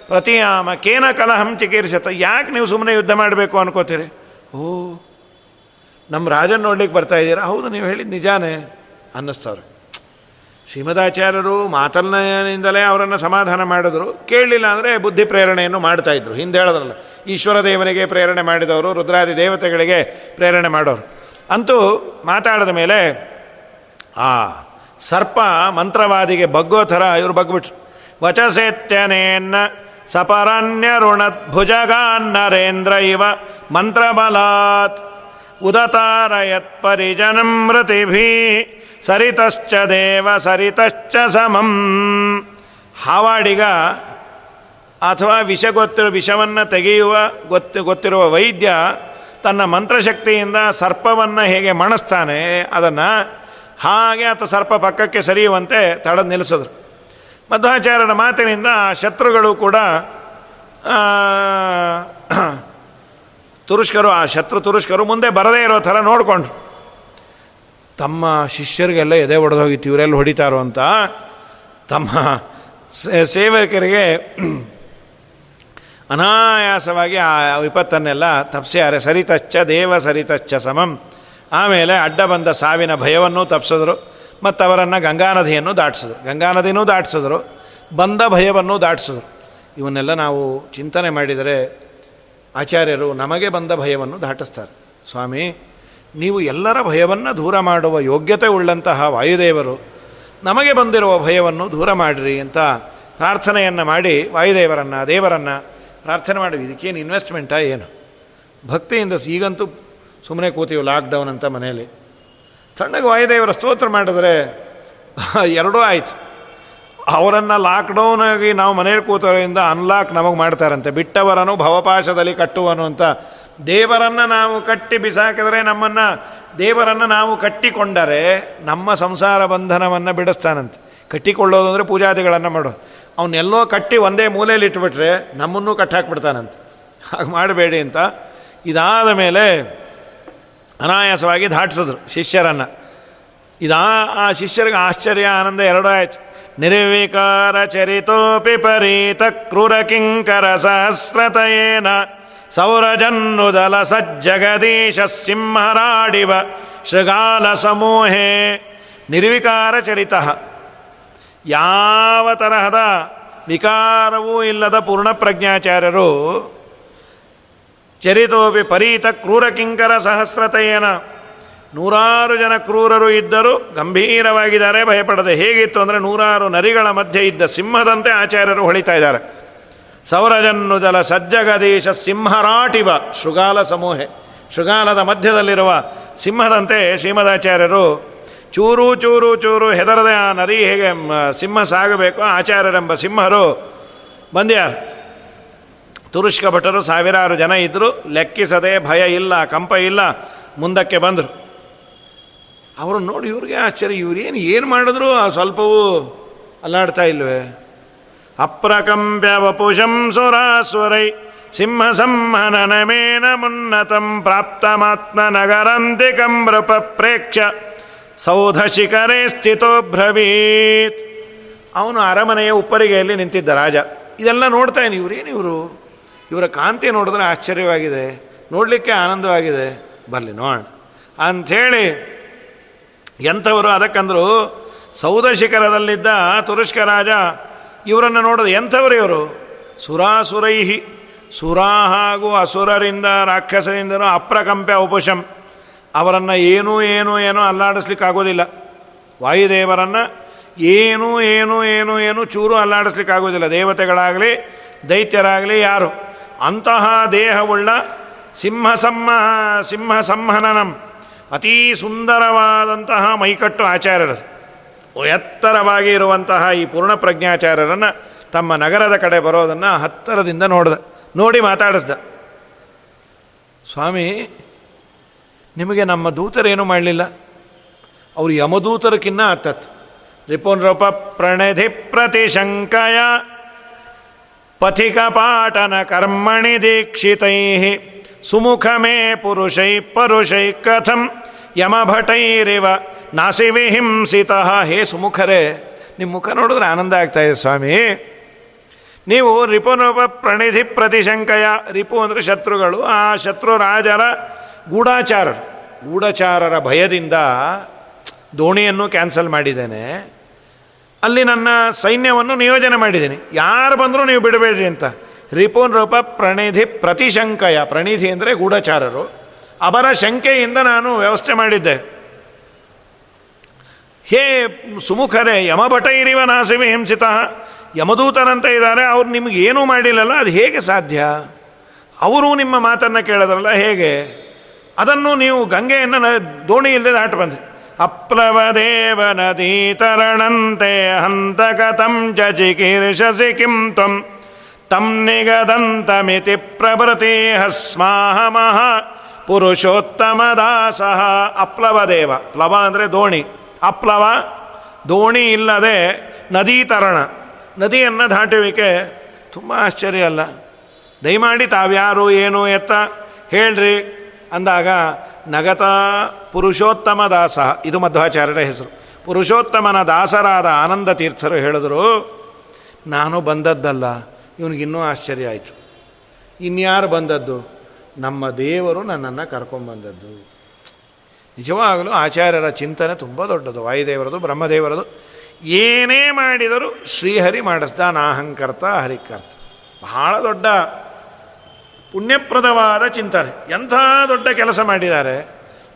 ಪ್ರತಿಯಾಮ ಕೇನ ಕಲಹಂ ಚಿಕೀರ್ಷತ. ಯಾಕೆ ನೀವು ಸುಮ್ಮನೆ ಯುದ್ಧ ಮಾಡಬೇಕು ಅನ್ಕೋತೀರಿ? ಓ ನಮ್ಮ ರಾಜನ್ ನೋಡ್ಲಿಕ್ಕೆ ಬರ್ತಾ ಇದ್ದೀರಾ? ಹೌದು, ನೀವು ಹೇಳಿದ ನಿಜಾನೇ ಅನ್ನಿಸ್ತವ್ರೆ. ಶ್ರೀಮದಾಚಾರ್ಯರು ಮಾತನ್ನಿಂದಲೇ ಅವರನ್ನು ಸಮಾಧಾನ ಮಾಡಿದ್ರು. ಕೇಳಲಿಲ್ಲ ಅಂದರೆ ಬುದ್ಧಿ ಪ್ರೇರಣೆಯನ್ನು ಮಾಡ್ತಾಯಿದ್ರು ಹಿಂದೆ ಹೇಳೋದ್ರಲ್ಲ ಈಶ್ವರ ದೇವನಿಗೆ ಪ್ರೇರಣೆ ಮಾಡಿದವರು, ರುದ್ರಾದಿ ದೇವತೆಗಳಿಗೆ ಪ್ರೇರಣೆ ಮಾಡೋರು. ಅಂತೂ ಮಾತಾಡಿದ ಮೇಲೆ, ಆ ಸರ್ಪ ಮಂತ್ರವಾದಿಗೆ ಬಗ್ಗೋ ಥರ ಇವರು ಬಗ್ಬಿಟ್ರು ವಚಸೇತ್ಯನೇನ್ನ ಭುಜಗಾನ್ನರೇಂದ್ರ ಇವ ಮಂತ್ರಬಲಾತ್. ಉದತಾರಯತ್ ಪರಿಜನಂ ಮೃತಿಭಿ. ಸರಿತಶ್ಚ ದೇವ ಸರಿತಶ್ಚ ಸಮಂ. ಹಾವಾಡಿಗ ಅಥವಾ ವಿಷ ಗೊತ್ತಿರೋ ವಿಷವನ್ನು ತೆಗೆಯುವ ಗೊತ್ತು, ಗೊತ್ತಿರುವ ವೈದ್ಯ ತನ್ನ ಮಂತ್ರಶಕ್ತಿಯಿಂದ ಸರ್ಪವನ್ನು ಹೇಗೆ ಮಣಸ್ತಾನೆ ಅದನ್ನು ಹಾಗೆ ಆತ ಸರ್ಪ ಪಕ್ಕಕ್ಕೆ ಸರಿಯುವಂತೆ ತಡೆದು ನಿಲ್ಲಿಸಿದ್ರು ಮಧ್ವಾಚಾರ್ಯರ ಮಾತಿನಿಂದ ಶತ್ರುಗಳು ಕೂಡ ತುರುಷ್ಕರು, ಆ ಶತ್ರು ತುರುಷ್ಕರು ಮುಂದೆ ಬರದೇ ಇರೋ ಥರ ನೋಡಿಕೊಂಡ್ರು. ತಮ್ಮ ಶಿಷ್ಯರಿಗೆಲ್ಲ ಎದೆ ಒಡೆದೋಗಿತ್ತು ಇವರೆಲ್ಲ ಹೊಡಿತಾರೋ ಅಂತ. ತಮ್ಮ ಸೇವಕರಿಗೆ ಅನಾಯಾಸವಾಗಿ ಆ ವಿಪತ್ತನ್ನೆಲ್ಲ ತಪ್ಸ್ಯಾರೆ. ಸರಿತಚ್ಚ, ದೇವ ಸರಿತಚ್ಚ ಸಮಂ. ಆಮೇಲೆ ಅಡ್ಡ ಬಂದ ಸಾವಿನ ಭಯವನ್ನು ತಪ್ಪಿಸಿದ್ರು ಮತ್ತು ಅವರನ್ನು ಗಂಗಾ ನದಿಯನ್ನು ದಾಟಿಸಿದ್ರು. ಗಂಗಾ ನದಿನೂ ದಾಟಿಸಿದ್ರು. ಬಂದ ಭಯವನ್ನು ದಾಟಿಸಿದ್ರು. ಇವನ್ನೆಲ್ಲ ನಾವು ಚಿಂತನೆ ಮಾಡಿದರೆ ಆಚಾರ್ಯರು ನಮಗೆ ಬಂದ ಭಯವನ್ನು ದಾಟಿಸ್ತಾರೆ. ಸ್ವಾಮಿ ನೀವು ಎಲ್ಲರ ಭಯವನ್ನು ದೂರ ಮಾಡುವ ಯೋಗ್ಯತೆ ಉಳ್ಳಂತಹ ವಾಯುದೇವರು, ನಮಗೆ ಬಂದಿರುವ ಭಯವನ್ನು ದೂರ ಮಾಡಿರಿ ಅಂತ ಪ್ರಾರ್ಥನೆಯನ್ನು ಮಾಡಿ ವಾಯುದೇವರನ್ನು, ದೇವರನ್ನು ಪ್ರಾರ್ಥನೆ ಮಾಡಿ ಇದಕ್ಕೇನು ಇನ್ವೆಸ್ಟ್ಮೆಂಟಾ ಏನು? ಭಕ್ತಿಯಿಂದ ಈಗಂತೂ ಸುಮ್ಮನೆ ಕೂತೀವಿ ಲಾಕ್ಡೌನ್ ಅಂತ ಮನೆಯಲ್ಲಿ. ತಣ್ಣಗೆ ವಾಯುದೇವರ ಸ್ತೋತ್ರ ಮಾಡಿದ್ರೆ ಎರಡೂ ಆಯ್ತು. ಅವರನ್ನು ಲಾಕ್ಡೌನಾಗಿ ನಾವು ಮನೆಯಲ್ಲಿ ಕೂತೋದ್ರಿಂದ ಅನ್ಲಾಕ್ ನಮಗೆ ಮಾಡ್ತಾರಂತೆ. ಬಿಟ್ಟವರನು ಭವಪಾಶದಲ್ಲಿ ಕಟ್ಟುವನು ಅಂತ ದೇವರನ್ನು ನಾವು ಕಟ್ಟಿ ಬಿಸಾಕಿದರೆ ನಮ್ಮನ್ನು ದೇವರನ್ನು ನಾವು ಕಟ್ಟಿಕೊಂಡರೆ ನಮ್ಮ ಸಂಸಾರ ಬಂಧನವನ್ನು ಬಿಡಿಸ್ತಾನಂತೆ. ಕಟ್ಟಿಕೊಳ್ಳೋದು ಅಂದರೆ ಪೂಜಾದಿಗಳನ್ನು ಮಾಡೋದು ಅವನ್ನೆಲ್ಲೋ ಕಟ್ಟಿ ಒಂದೇ ಮೂಲೆಯಲ್ಲಿ ಇಟ್ಬಿಟ್ರೆ ನಮ್ಮನ್ನು ಕಟ್ಟಾಕ್ಬಿಡ್ತಾನಂತೆ. ಹಾಗೆ ಮಾಡಬೇಡಿ ಅಂತ ಇದಾದ ಮೇಲೆ ಅನಾಯಾಸವಾಗಿ ದಾಟಿಸಿದ್ರು ಶಿಷ್ಯರನ್ನು. ಇದಾ ಆ ಶಿಷ್ಯರಿಗೆ ಆಶ್ಚರ್ಯ, ಆನಂದ ಎರಡೂ ಆಯ್ತು. ನಿರ್ವಿಕಾರ ಚರಿತೋಪಿ ಪರೀತ ಕ್ರೂರ ಕಿಂಕರ ಸಹಸ್ರತಯೇನ ಸೌರಜನ್ನುದಲ ಸಜ್ಜಗದೀಶ ಸಿಂಹರಾಡಿವ ಶೃಗಾಲ ಸಮೂಹೇ. ನಿರ್ವಿಕಾರ ಚರಿತ ಯಾವ ತರಹದ ವಿಕಾರವೂ ಇಲ್ಲದ ಪೂರ್ಣಪ್ರಜ್ಞಾಚಾರ್ಯರು ಚರಿತೋಪಿ ಪರೀತ ಕ್ರೂರ ಕಿಂಕರ ಸಹಸ್ರತೆಯೇನ ನೂರಾರು ಜನ ಕ್ರೂರರು ಇದ್ದರೂ ಗಂಭೀರವಾಗಿದ್ದಾರೆ, ಭಯಪಡದೆ. ಹೇಗಿತ್ತು ಅಂದರೆ ನೂರಾರು ನರಿಗಳ ಮಧ್ಯೆ ಇದ್ದ ಸಿಂಹದಂತೆ ಆಚಾರ್ಯರು ಹೊಳಿತಾ ಇದ್ದಾರೆ. ಸೌರಜನ್ನುಜಲ ಸಜ್ಜಗದೀಶ ಸಿಂಹರಾಟಿವ ಶೃಗಾಲ ಸಮೂಹೆ. ಶೃಗಾಲದ ಮಧ್ಯದಲ್ಲಿರುವ ಸಿಂಹದಂತೆ ಶ್ರೀಮದಾಚಾರ್ಯರು ಚೂರು ಚೂರು ಚೂರು ಹೆದರದೆ ಆ ನರಿ ಹೇಗೆ ಸಿಂಹ ಸಾಗಬೇಕು ಆಚಾರ್ಯರೆಂಬ ಸಿಂಹರು ಬಂದ್ಯ. ತುರುಷ್ಕ ಭಟ್ಟರು ಸಾವಿರಾರು ಜನ ಇದ್ದರು ಲೆಕ್ಕಿಸದೆ ಭಯ ಇಲ್ಲ, ಕಂಪ ಇಲ್ಲ, ಮುಂದಕ್ಕೆ ಬಂದರು. ಅವರು ನೋಡಿ ಇವ್ರಿಗೆ ಆಶ್ಚರ್ಯ, ಇವ್ರೇನು ಏನು ಮಾಡಿದ್ರು? ಆ ಸ್ವಲ್ಪವೂ ಅಲ್ಲಾಡ್ತಾ ಇಲ್ವೇ? ಸಂಹನನಮೇನ ಮುನ್ನತಂ ಪ್ರಾಪ್ತಮಾತ್ಮ ನಗರಂತಿಕಂ ಪ್ರೇಕ್ಷ ಸೌಧ ಶಿಖರೇ ಸ್ಥಿತೋ ಅವನು ಅರಮನೆಯ ಉಪ್ಪರಿಗೆಯಲ್ಲಿ ನಿಂತಿದ್ದ ರಾಜ. ಇದೆಲ್ಲ ನೋಡ್ತಾ ಇವ್ರೇನು ಇವರು ಇವರ? ಕಾಂತಿ ನೋಡಿದ್ರೆ ಆಶ್ಚರ್ಯವಾಗಿದೆ. ನೋಡಲಿಕ್ಕೆ ಆನಂದವಾಗಿದೆ. ಬರಲಿ ನೋಡ. ಅಂಥೇಳಿ ಎಂಥವರು ಅದಕ್ಕಂದ್ರು ಸೌಧ ಶಿಖರದಲ್ಲಿದ್ದ ತುರುಷ್ಕ ರಾಜ ಇವರನ್ನು ನೋಡೋದು ಎಂಥವ್ರು ಇವರು? ಸುರಾಸುರೈಹಿ. ಸುರ ಹಾಗೂ ಅಸುರರಿಂದ, ರಾಕ್ಷಸರಿಂದನೂ ಅಪ್ರಕಂಪೆ ಉಪಶಂ. ಅವರನ್ನು ಏನೂ ಏನೂ ಏನೂ ಅಲ್ಲಾಡಿಸ್ಲಿಕ್ಕಾಗೋದಿಲ್ಲ. ವಾಯುದೇವರನ್ನು ಏನು ಏನು ಏನು ಏನು ಚೂರು ಅಲ್ಲಾಡಿಸ್ಲಿಕ್ಕಾಗೋದಿಲ್ಲ. ದೇವತೆಗಳಾಗಲಿ, ದೈತ್ಯರಾಗಲಿ ಯಾರು? ಅಂತಹ ದೇಹವುಳ್ಳ ಸಿಂಹ ಸಿಂಹ ಸಂಹನನಂ ಅತೀ ಸುಂದರವಾದಂತಹ ಮೈಕಟ್ಟು ಆಚಾರ್ಯರು ಎತ್ತರವಾಗಿ ಇರುವಂತಹ ಈ ಪೂರ್ಣ ಪ್ರಜ್ಞಾಚಾರ್ಯರನ್ನು ತಮ್ಮ ನಗರದ ಕಡೆ ಬರೋದನ್ನು ಹತ್ತರದಿಂದ ನೋಡ್ದ. ನೋಡಿ ಮಾತಾಡಿಸ್ದ. ಸ್ವಾಮಿ, ನಿಮಗೆ ನಮ್ಮ ದೂತರೇನು ಮಾಡಲಿಲ್ಲ? ಅವರು ಯಮದೂತರಕ್ಕಿನ್ನ ಅತ್ತತ್ ರೂಪ ಪ್ರಣಧಿ ಪ್ರತಿಶಂಕಯ ಪಥಿಕ ಪಾಠನ ಕರ್ಮಣಿ ದೀಕ್ಷಿತೈ ಸುಮುಖ ಮೇ ಪುರುಷೈ ಪರುಷೈ ಕಥಂ. ಯಮಭಟೈರಿವ ನಾಸಿ ವಿಹಿಂಸಿತ ಹೇ ಸುಮುಖರೇ ನಿಮ್ಮ ಮುಖ ನೋಡಿದ್ರೆ ಆನಂದ ಆಗ್ತಾ ಇದೆ ಸ್ವಾಮಿ. ನೀವು ರಿಪುನೊಬ್ಬ ಪ್ರಣಿಧಿ ಪ್ರತಿಶಂಕಯ, ರಿಪು ಅಂದರೆ ಶತ್ರುಗಳು, ಆ ಶತ್ರು ರಾಜರ ಗೂಢಾಚಾರರು. ಗೂಢಚಾರರ ಭಯದಿಂದ ದೋಣಿಯನ್ನು ಕ್ಯಾನ್ಸಲ್ ಮಾಡಿದ್ದೇನೆ. ಅಲ್ಲಿ ನನ್ನ ಸೈನ್ಯವನ್ನು ನಿಯೋಜನೆ ಮಾಡಿದ್ದೀನಿ. ಯಾರು ಬಂದರೂ ನೀವು ಬಿಡಬೇಡ್ರಿ ಅಂತ. ರಿಪುನ್ ರೂಪ ಪ್ರಣಿಧಿ ಪ್ರತಿಶಂಕಯ. ಪ್ರಣಿಧಿ ಅಂದರೆ ಗೂಢಚಾರರು. ಅವರ ಶಂಕೆಯಿಂದ ನಾನು ವ್ಯವಸ್ಥೆ ಮಾಡಿದ್ದೆ. ಹೇ ಸುಮುಖರೇ, ಯಮಭಟ ಇರಿವ ನಾಸಿವೆ ಹಿಂಸಿತ. ಯಮದೂತರಂತ ಇದ್ದಾರೆ, ಅವ್ರು ನಿಮ್ಗೆ ಏನೂ ಮಾಡಿಲ್ಲಲ್ಲ, ಅದು ಹೇಗೆ ಸಾಧ್ಯ? ಅವರು ನಿಮ್ಮ ಮಾತನ್ನು ಕೇಳಿದ್ರಲ್ಲ, ಹೇಗೆ? ಅದನ್ನು ನೀವು ಗಂಗೆಯನ್ನು ನ, ದೋಣಿ ಇಲ್ಲದೆ ದಾಟು ಬಂದ್ರಿ. ಅಪ್ಲವದೇವ ನದಿ ತರಣಂತೆ ಹಂತಕ ತಂ ಚಿಕೀರ್ಷಸಿ ಕಿಂ ತ್ವಂ. ತಂ ನಿಗದಂತಮಿತಿ ಪ್ರಭೃತಿ ಹಸ್ಮಾಹ ಮಹ. ಪುರುಷೋತ್ತಮ ದಾಸ ಅಪ್ಲವದೇವ. ಪ್ಲವ ಅಂದರೆ ದೋಣಿ. ಅಪ್ಲವ, ದೋಣಿ ಇಲ್ಲದೆ ನದಿ ತರಣ. ನದಿಯನ್ನು ದಾಟುವಿಕೆ ತುಂಬ ಆಶ್ಚರ್ಯ ಅಲ್ಲ. ದಯಮಾಡಿ ತಾವ್ಯಾರು, ಏನು, ಎತ್ತ ಹೇಳ್ರಿ ಅಂದಾಗ ನಗತ ಪುರುಷೋತ್ತಮ ದಾಸ ಇದು ಮಧ್ವಾಚಾರ್ಯರ ಹೆಸರು. ಪುರುಷೋತ್ತಮನ ದಾಸರಾದ ಆನಂದ ತೀರ್ಥರು ಹೇಳಿದರು, ನಾನು ಬಂದದ್ದಲ್ಲ, ಇವನಿಗಿನ್ನೂ ಆಶ್ಚರ್ಯ ಆಯಿತು. ಇನ್ಯಾರು ಬಂದದ್ದು? ನಮ್ಮ ದೇವರು ನನ್ನನ್ನು ಕರ್ಕೊಂಬಂದದ್ದು. ನಿಜವಾಗಲೂ ಆಚಾರ್ಯರ ಚಿಂತನೆ ತುಂಬ ದೊಡ್ಡದು. ವಾಯುದೇವರದು, ಬ್ರಹ್ಮದೇವರದು, ಏನೇ ಮಾಡಿದರೂ ಶ್ರೀಹರಿ ಮಾಡಿಸ್ದ ನಾಹಂಕರ್ತ ಹರಿಕರ್ತ ಬಹಳ ದೊಡ್ಡ ಪುಣ್ಯಪ್ರದವಾದ ಚಿಂತನೆ. ಎಂಥ ದೊಡ್ಡ ಕೆಲಸ ಮಾಡಿದ್ದಾರೆ.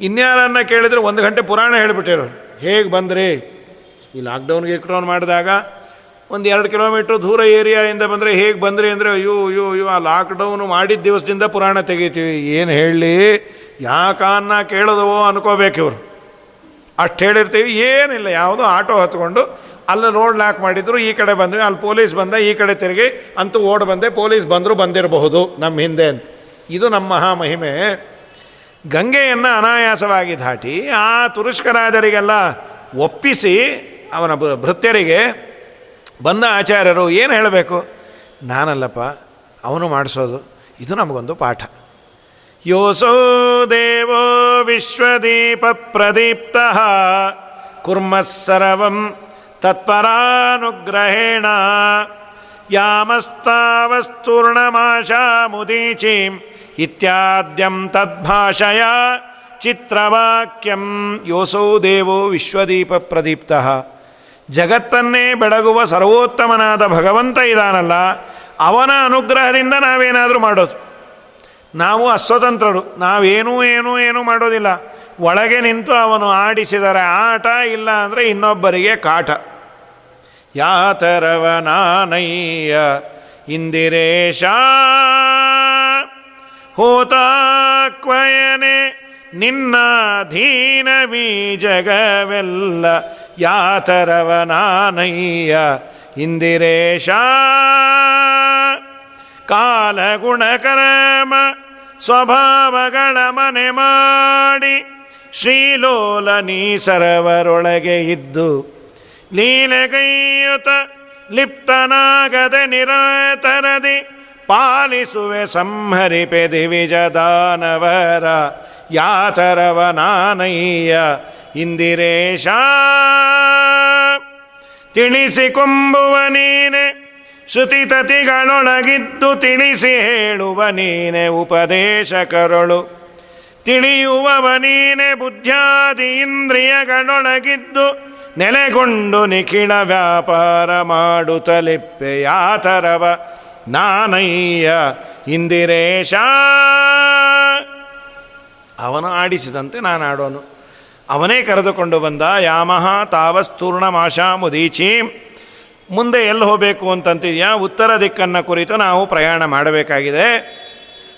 ಇನ್ಯಾರನ್ನ ಕೇಳಿದರೆ ಒಂದು ಗಂಟೆ ಪುರಾಣ ಹೇಳಿಬಿಟ್ಟಿರೋರು ಹೇಗೆ ಬಂದ್ರಿ? ಈ ಲಾಕ್ಡೌನ್ ಗೀಕ್ಡೌನ್ ಮಾಡಿದಾಗ ಒಂದು ಎರಡು ಕಿಲೋಮೀಟ್ರ್ ದೂರ ಏರಿಯಾಯಿಂದ ಬಂದರೆ ಹೇಗೆ ಬಂದ್ರಿ ಅಂದರೆ, ಅಯ್ಯೋ ಅಯ್ಯೋ ಅಯ್ಯೋ, ಆ ಲಾಕ್ಡೌನು ಮಾಡಿದ ದಿವಸದಿಂದ ಪುರಾಣ ತೆಗಿತೀವಿ. ಏನು ಹೇಳಲಿ ಯಾಕನ್ನ ಕೇಳೋದವೋ ಅನ್ಕೋಬೇಕು ಇವರು. ಅಷ್ಟು ಹೇಳಿರ್ತೀವಿ. ಏನಿಲ್ಲ, ಯಾವುದೋ ಆಟೋ ಹತ್ಕೊಂಡು ಅಲ್ಲಿ ರೋಡ್ ಲಾಕ್ ಮಾಡಿದ್ರು, ಈ ಕಡೆ ಬಂದ್ವಿ. ಅಲ್ಲಿ ಪೊಲೀಸ್ ಬಂದ, ಈ ಕಡೆ ತಿರುಗಿ, ಅಂತೂ ಓಡ್ ಬಂದೆ. ಪೊಲೀಸ್ ಬಂದರೂ, ಬಂದಿರಬಹುದು ನಮ್ಮ ಹಿಂದೆ ಅಂತ. ಇದು ನಮ್ಮ ಮಹಾಮಹಿಮೆ. ಗಂಗೆಯನ್ನು ಅನಾಯಾಸವಾಗಿ ದಾಟಿ ಆ ತುರುಷ್ಕರಾಜರಿಗೆಲ್ಲ ಒಪ್ಪಿಸಿ, ಅವನ ಭೃತ್ಯರಿಗೆ ಬಂದ ಆಚಾರ್ಯರು ಏನು ಹೇಳಬೇಕು? ನಾನಲ್ಲಪ್ಪ, ಅವನು ಮಾಡಿಸೋದು, ಇದು ನಮಗೊಂದು ಪಾಠ. ಯೋಸೋ ದೇವೋ ವಿಶ್ವದೀಪ ಪ್ರದೀಪ್ತ ಕುರ್ಮಸ್ಸರವಂ ತತ್ಪರಾನುಗ್ರಹೇಣ ಯಾಮಸ್ತಾವಸ್ತೂರ್ಣಮಾಶಾ ಮುದೀಚೀಂ ಇತ್ಯಾದ್ಯಂ ತದ್ಭಾಷಯ ಚಿತ್ರವಾಕ್ಯಂ. ಯೋಸೌ ದೇವೋ ವಿಶ್ವದೀಪ ಪ್ರದೀಪ್ತ. ಜಗತ್ತನ್ನೇ ಬೆಳಗುವ ಸರ್ವೋತ್ತಮನಾದ ಭಗವಂತ ಇದಾನಲ್ಲ, ಅವನ ಅನುಗ್ರಹದಿಂದ ನಾವೇನಾದರೂ ಮಾಡೋದು. ನಾವು ಅಸ್ವತಂತ್ರರು, ನಾವೇನೂ ಏನೂ ಏನೂ ಮಾಡೋದಿಲ್ಲ. ಒಳಗೆ ನಿಂತು ಅವನು ಆಡಿಸಿದರೆ ಆಟ ಇಲ್ಲ ಅಂದರೆ ಇನ್ನೊಬ್ಬರಿಗೆ ಕಾಟ. ಯಾತರವನಾನಯ್ಯ ಇಂದಿರೇಶ, ಹೋತಾಕ್ವಯನೆ ನಿನ್ನ ಧೀನ ಜಗವೆಲ್ಲ ಯಾತರವನಾನಯ್ಯ, ಇಂದಿರೇಶ, ಕಾಲಗುಣಕರಮ, ಸ್ವಭಾವಗಳ ಮನೆ ಮಾಡಿ ಶ್ರೀಲೋಲ ನೀಸರವರೊಳಗೆ ಇದ್ದು, ಲೀಲೆಗೈಯುತ ಲಿಪ್ತನಾಗದ ನಿರತರದಿ, ಪಾಲಿಸುವೆ ಸಂಹರಿಪೆ ದಿವಿಜದಾನವರ ಯಾತರವನಾನಯ್ಯ ಇಂದಿರೇಶ. ತಿಳಿಸಿಕೊಂಬುವ ನೀನೆ, ಶ್ರುತಿತತಿಗಳೊಳಗಿದ್ದು ತಿಳಿಸಿ ಹೇಳುವ ನೀನೆ ಉಪದೇಶ ಕರುಳು ತಿಳಿಯುವವ ನೀನೆ ಬುದ್ಧ್ಯಾದಿ ಇಂದ್ರಿಯಗಳೊಳಗಿದ್ದು ನೆಲೆಗೊಂಡು ನಿಖಿಳ ವ್ಯಾಪಾರ ಮಾಡುತ್ತಲಿಪ್ಪೆ ಯಾತರವ. ನಾನಯ್ಯ ಇಂದಿರೇಶ. ಅವನು ಆಡಿಸಿದಂತೆ ನಾನು ಆಡೋನು ಅವನೇ ಕರೆದುಕೊಂಡು ಬಂದ, ಯಾಮಹ ತಾವಸ್ತೂರ್ಣಮಾಶ ಮುದೀಚಿ ಮುಂದೆ ಎಲ್ಲಿ ಹೋಗಬೇಕು ಅಂತಂತಿದ್ಯಾ? ಉತ್ತರ ದಿಕ್ಕನ್ನು ಕುರಿತು ನಾವು ಪ್ರಯಾಣ ಮಾಡಬೇಕಾಗಿದೆ.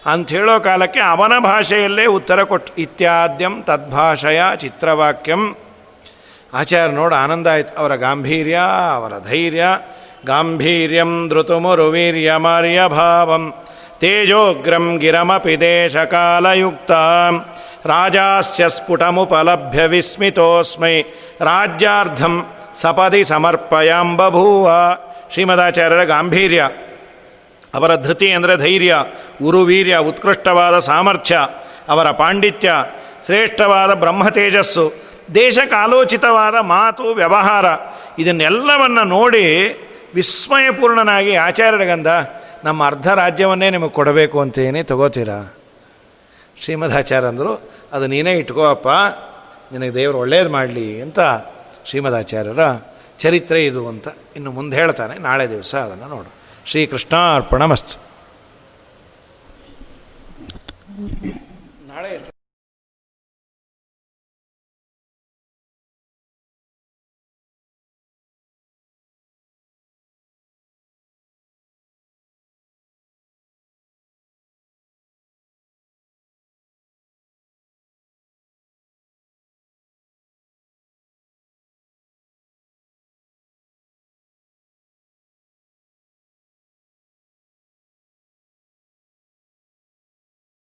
ಅಂತ ಹೇಳೋ ಕಾಲಕ್ಕೆ ಅವನ ಭಾಷೆಯಲ್ಲೇ ಉತ್ತರ ಕೊಟ್ಟು ಇತ್ಯಾದ್ಯಂ ತದ್ಭಾಷೆಯ ಚಿತ್ರವಾಕ್ಯಂ. ಆಚಾರ್ಯ ನೋಡು, ಆನಂದ ಆಯ್ತು. ಅವರ ಗಾಂಭೀರ್ಯ, ಅವರ ಧೈರ್ಯ, ಗಾಂಭೀರ್ಯಂ ಧೃತುಮುರುವೀರ್ಯ ಭಾವಂ ತೇಜೋಗ್ರಂ ಗಿರಮಪಿ ದೇಶಕಾಲಯುಕ್ತ. ರಾಜಾಸ್ಯ ಸ್ಫುಟಮುಪಲಭ್ಯ ವಿಸ್ಮಿತೋಸ್ಮೈ ರಾಜ್ಯಾರ್ಧಂ ಸಪದಿ ಸಮರ್ಪಯಾಂಬಭೂವ ಶ್ರೀಮದಾಚಾರ್ಯರ ಗಾಂಭೀರ್ಯ ಅವರ ಧೃತಿ ಅಂದರೆ ಧೈರ್ಯ ಉರುವೀರ್ಯ ಉತ್ಕೃಷ್ಟವಾದ ಸಾಮರ್ಥ್ಯ ಅವರ ಪಾಂಡಿತ್ಯ ಶ್ರೇಷ್ಠವಾದ ಬ್ರಹ್ಮ ತೇಜಸ್ಸು ದೇಶಕಾಲೋಚಿತವಾದ ಮಾತು ವ್ಯವಹಾರ ಇದನ್ನೆಲ್ಲವನ್ನು ನೋಡಿ ವಿಸ್ಮಯಪೂರ್ಣನಾಗಿ ಆಚಾರ್ಯರಿಗಂದ ನಮ್ಮ ಅರ್ಧ ರಾಜ್ಯವನ್ನೇ ನಿಮಗೆ ಕೊಡಬೇಕು ಅಂತೇನೆ ತಗೋತೀರಾ? ಶ್ರೀಮದಾಚಾರ್ಯಂದರು ಅದು ನೀನೇ ಇಟ್ಕೋಪ್ಪ, ನಿನಗೆ ದೇವರು ಒಳ್ಳೇದು ಮಾಡಲಿ ಅಂತ ಶ್ರೀಮದಾಚಾರ್ಯರ ಚರಿತ್ರೆ ಇದು ಅಂತ ಇನ್ನು ಮುಂದೆ ಹೇಳ್ತಾನೆ. ನಾಳೆ ದಿವಸ ಅದನ್ನು ನೋಡು. ಶ್ರೀಕೃಷ್ಣ ಅರ್ಪಣ ಮಸ್ತ್ ನಾಳೆ ಎಷ್ಟು?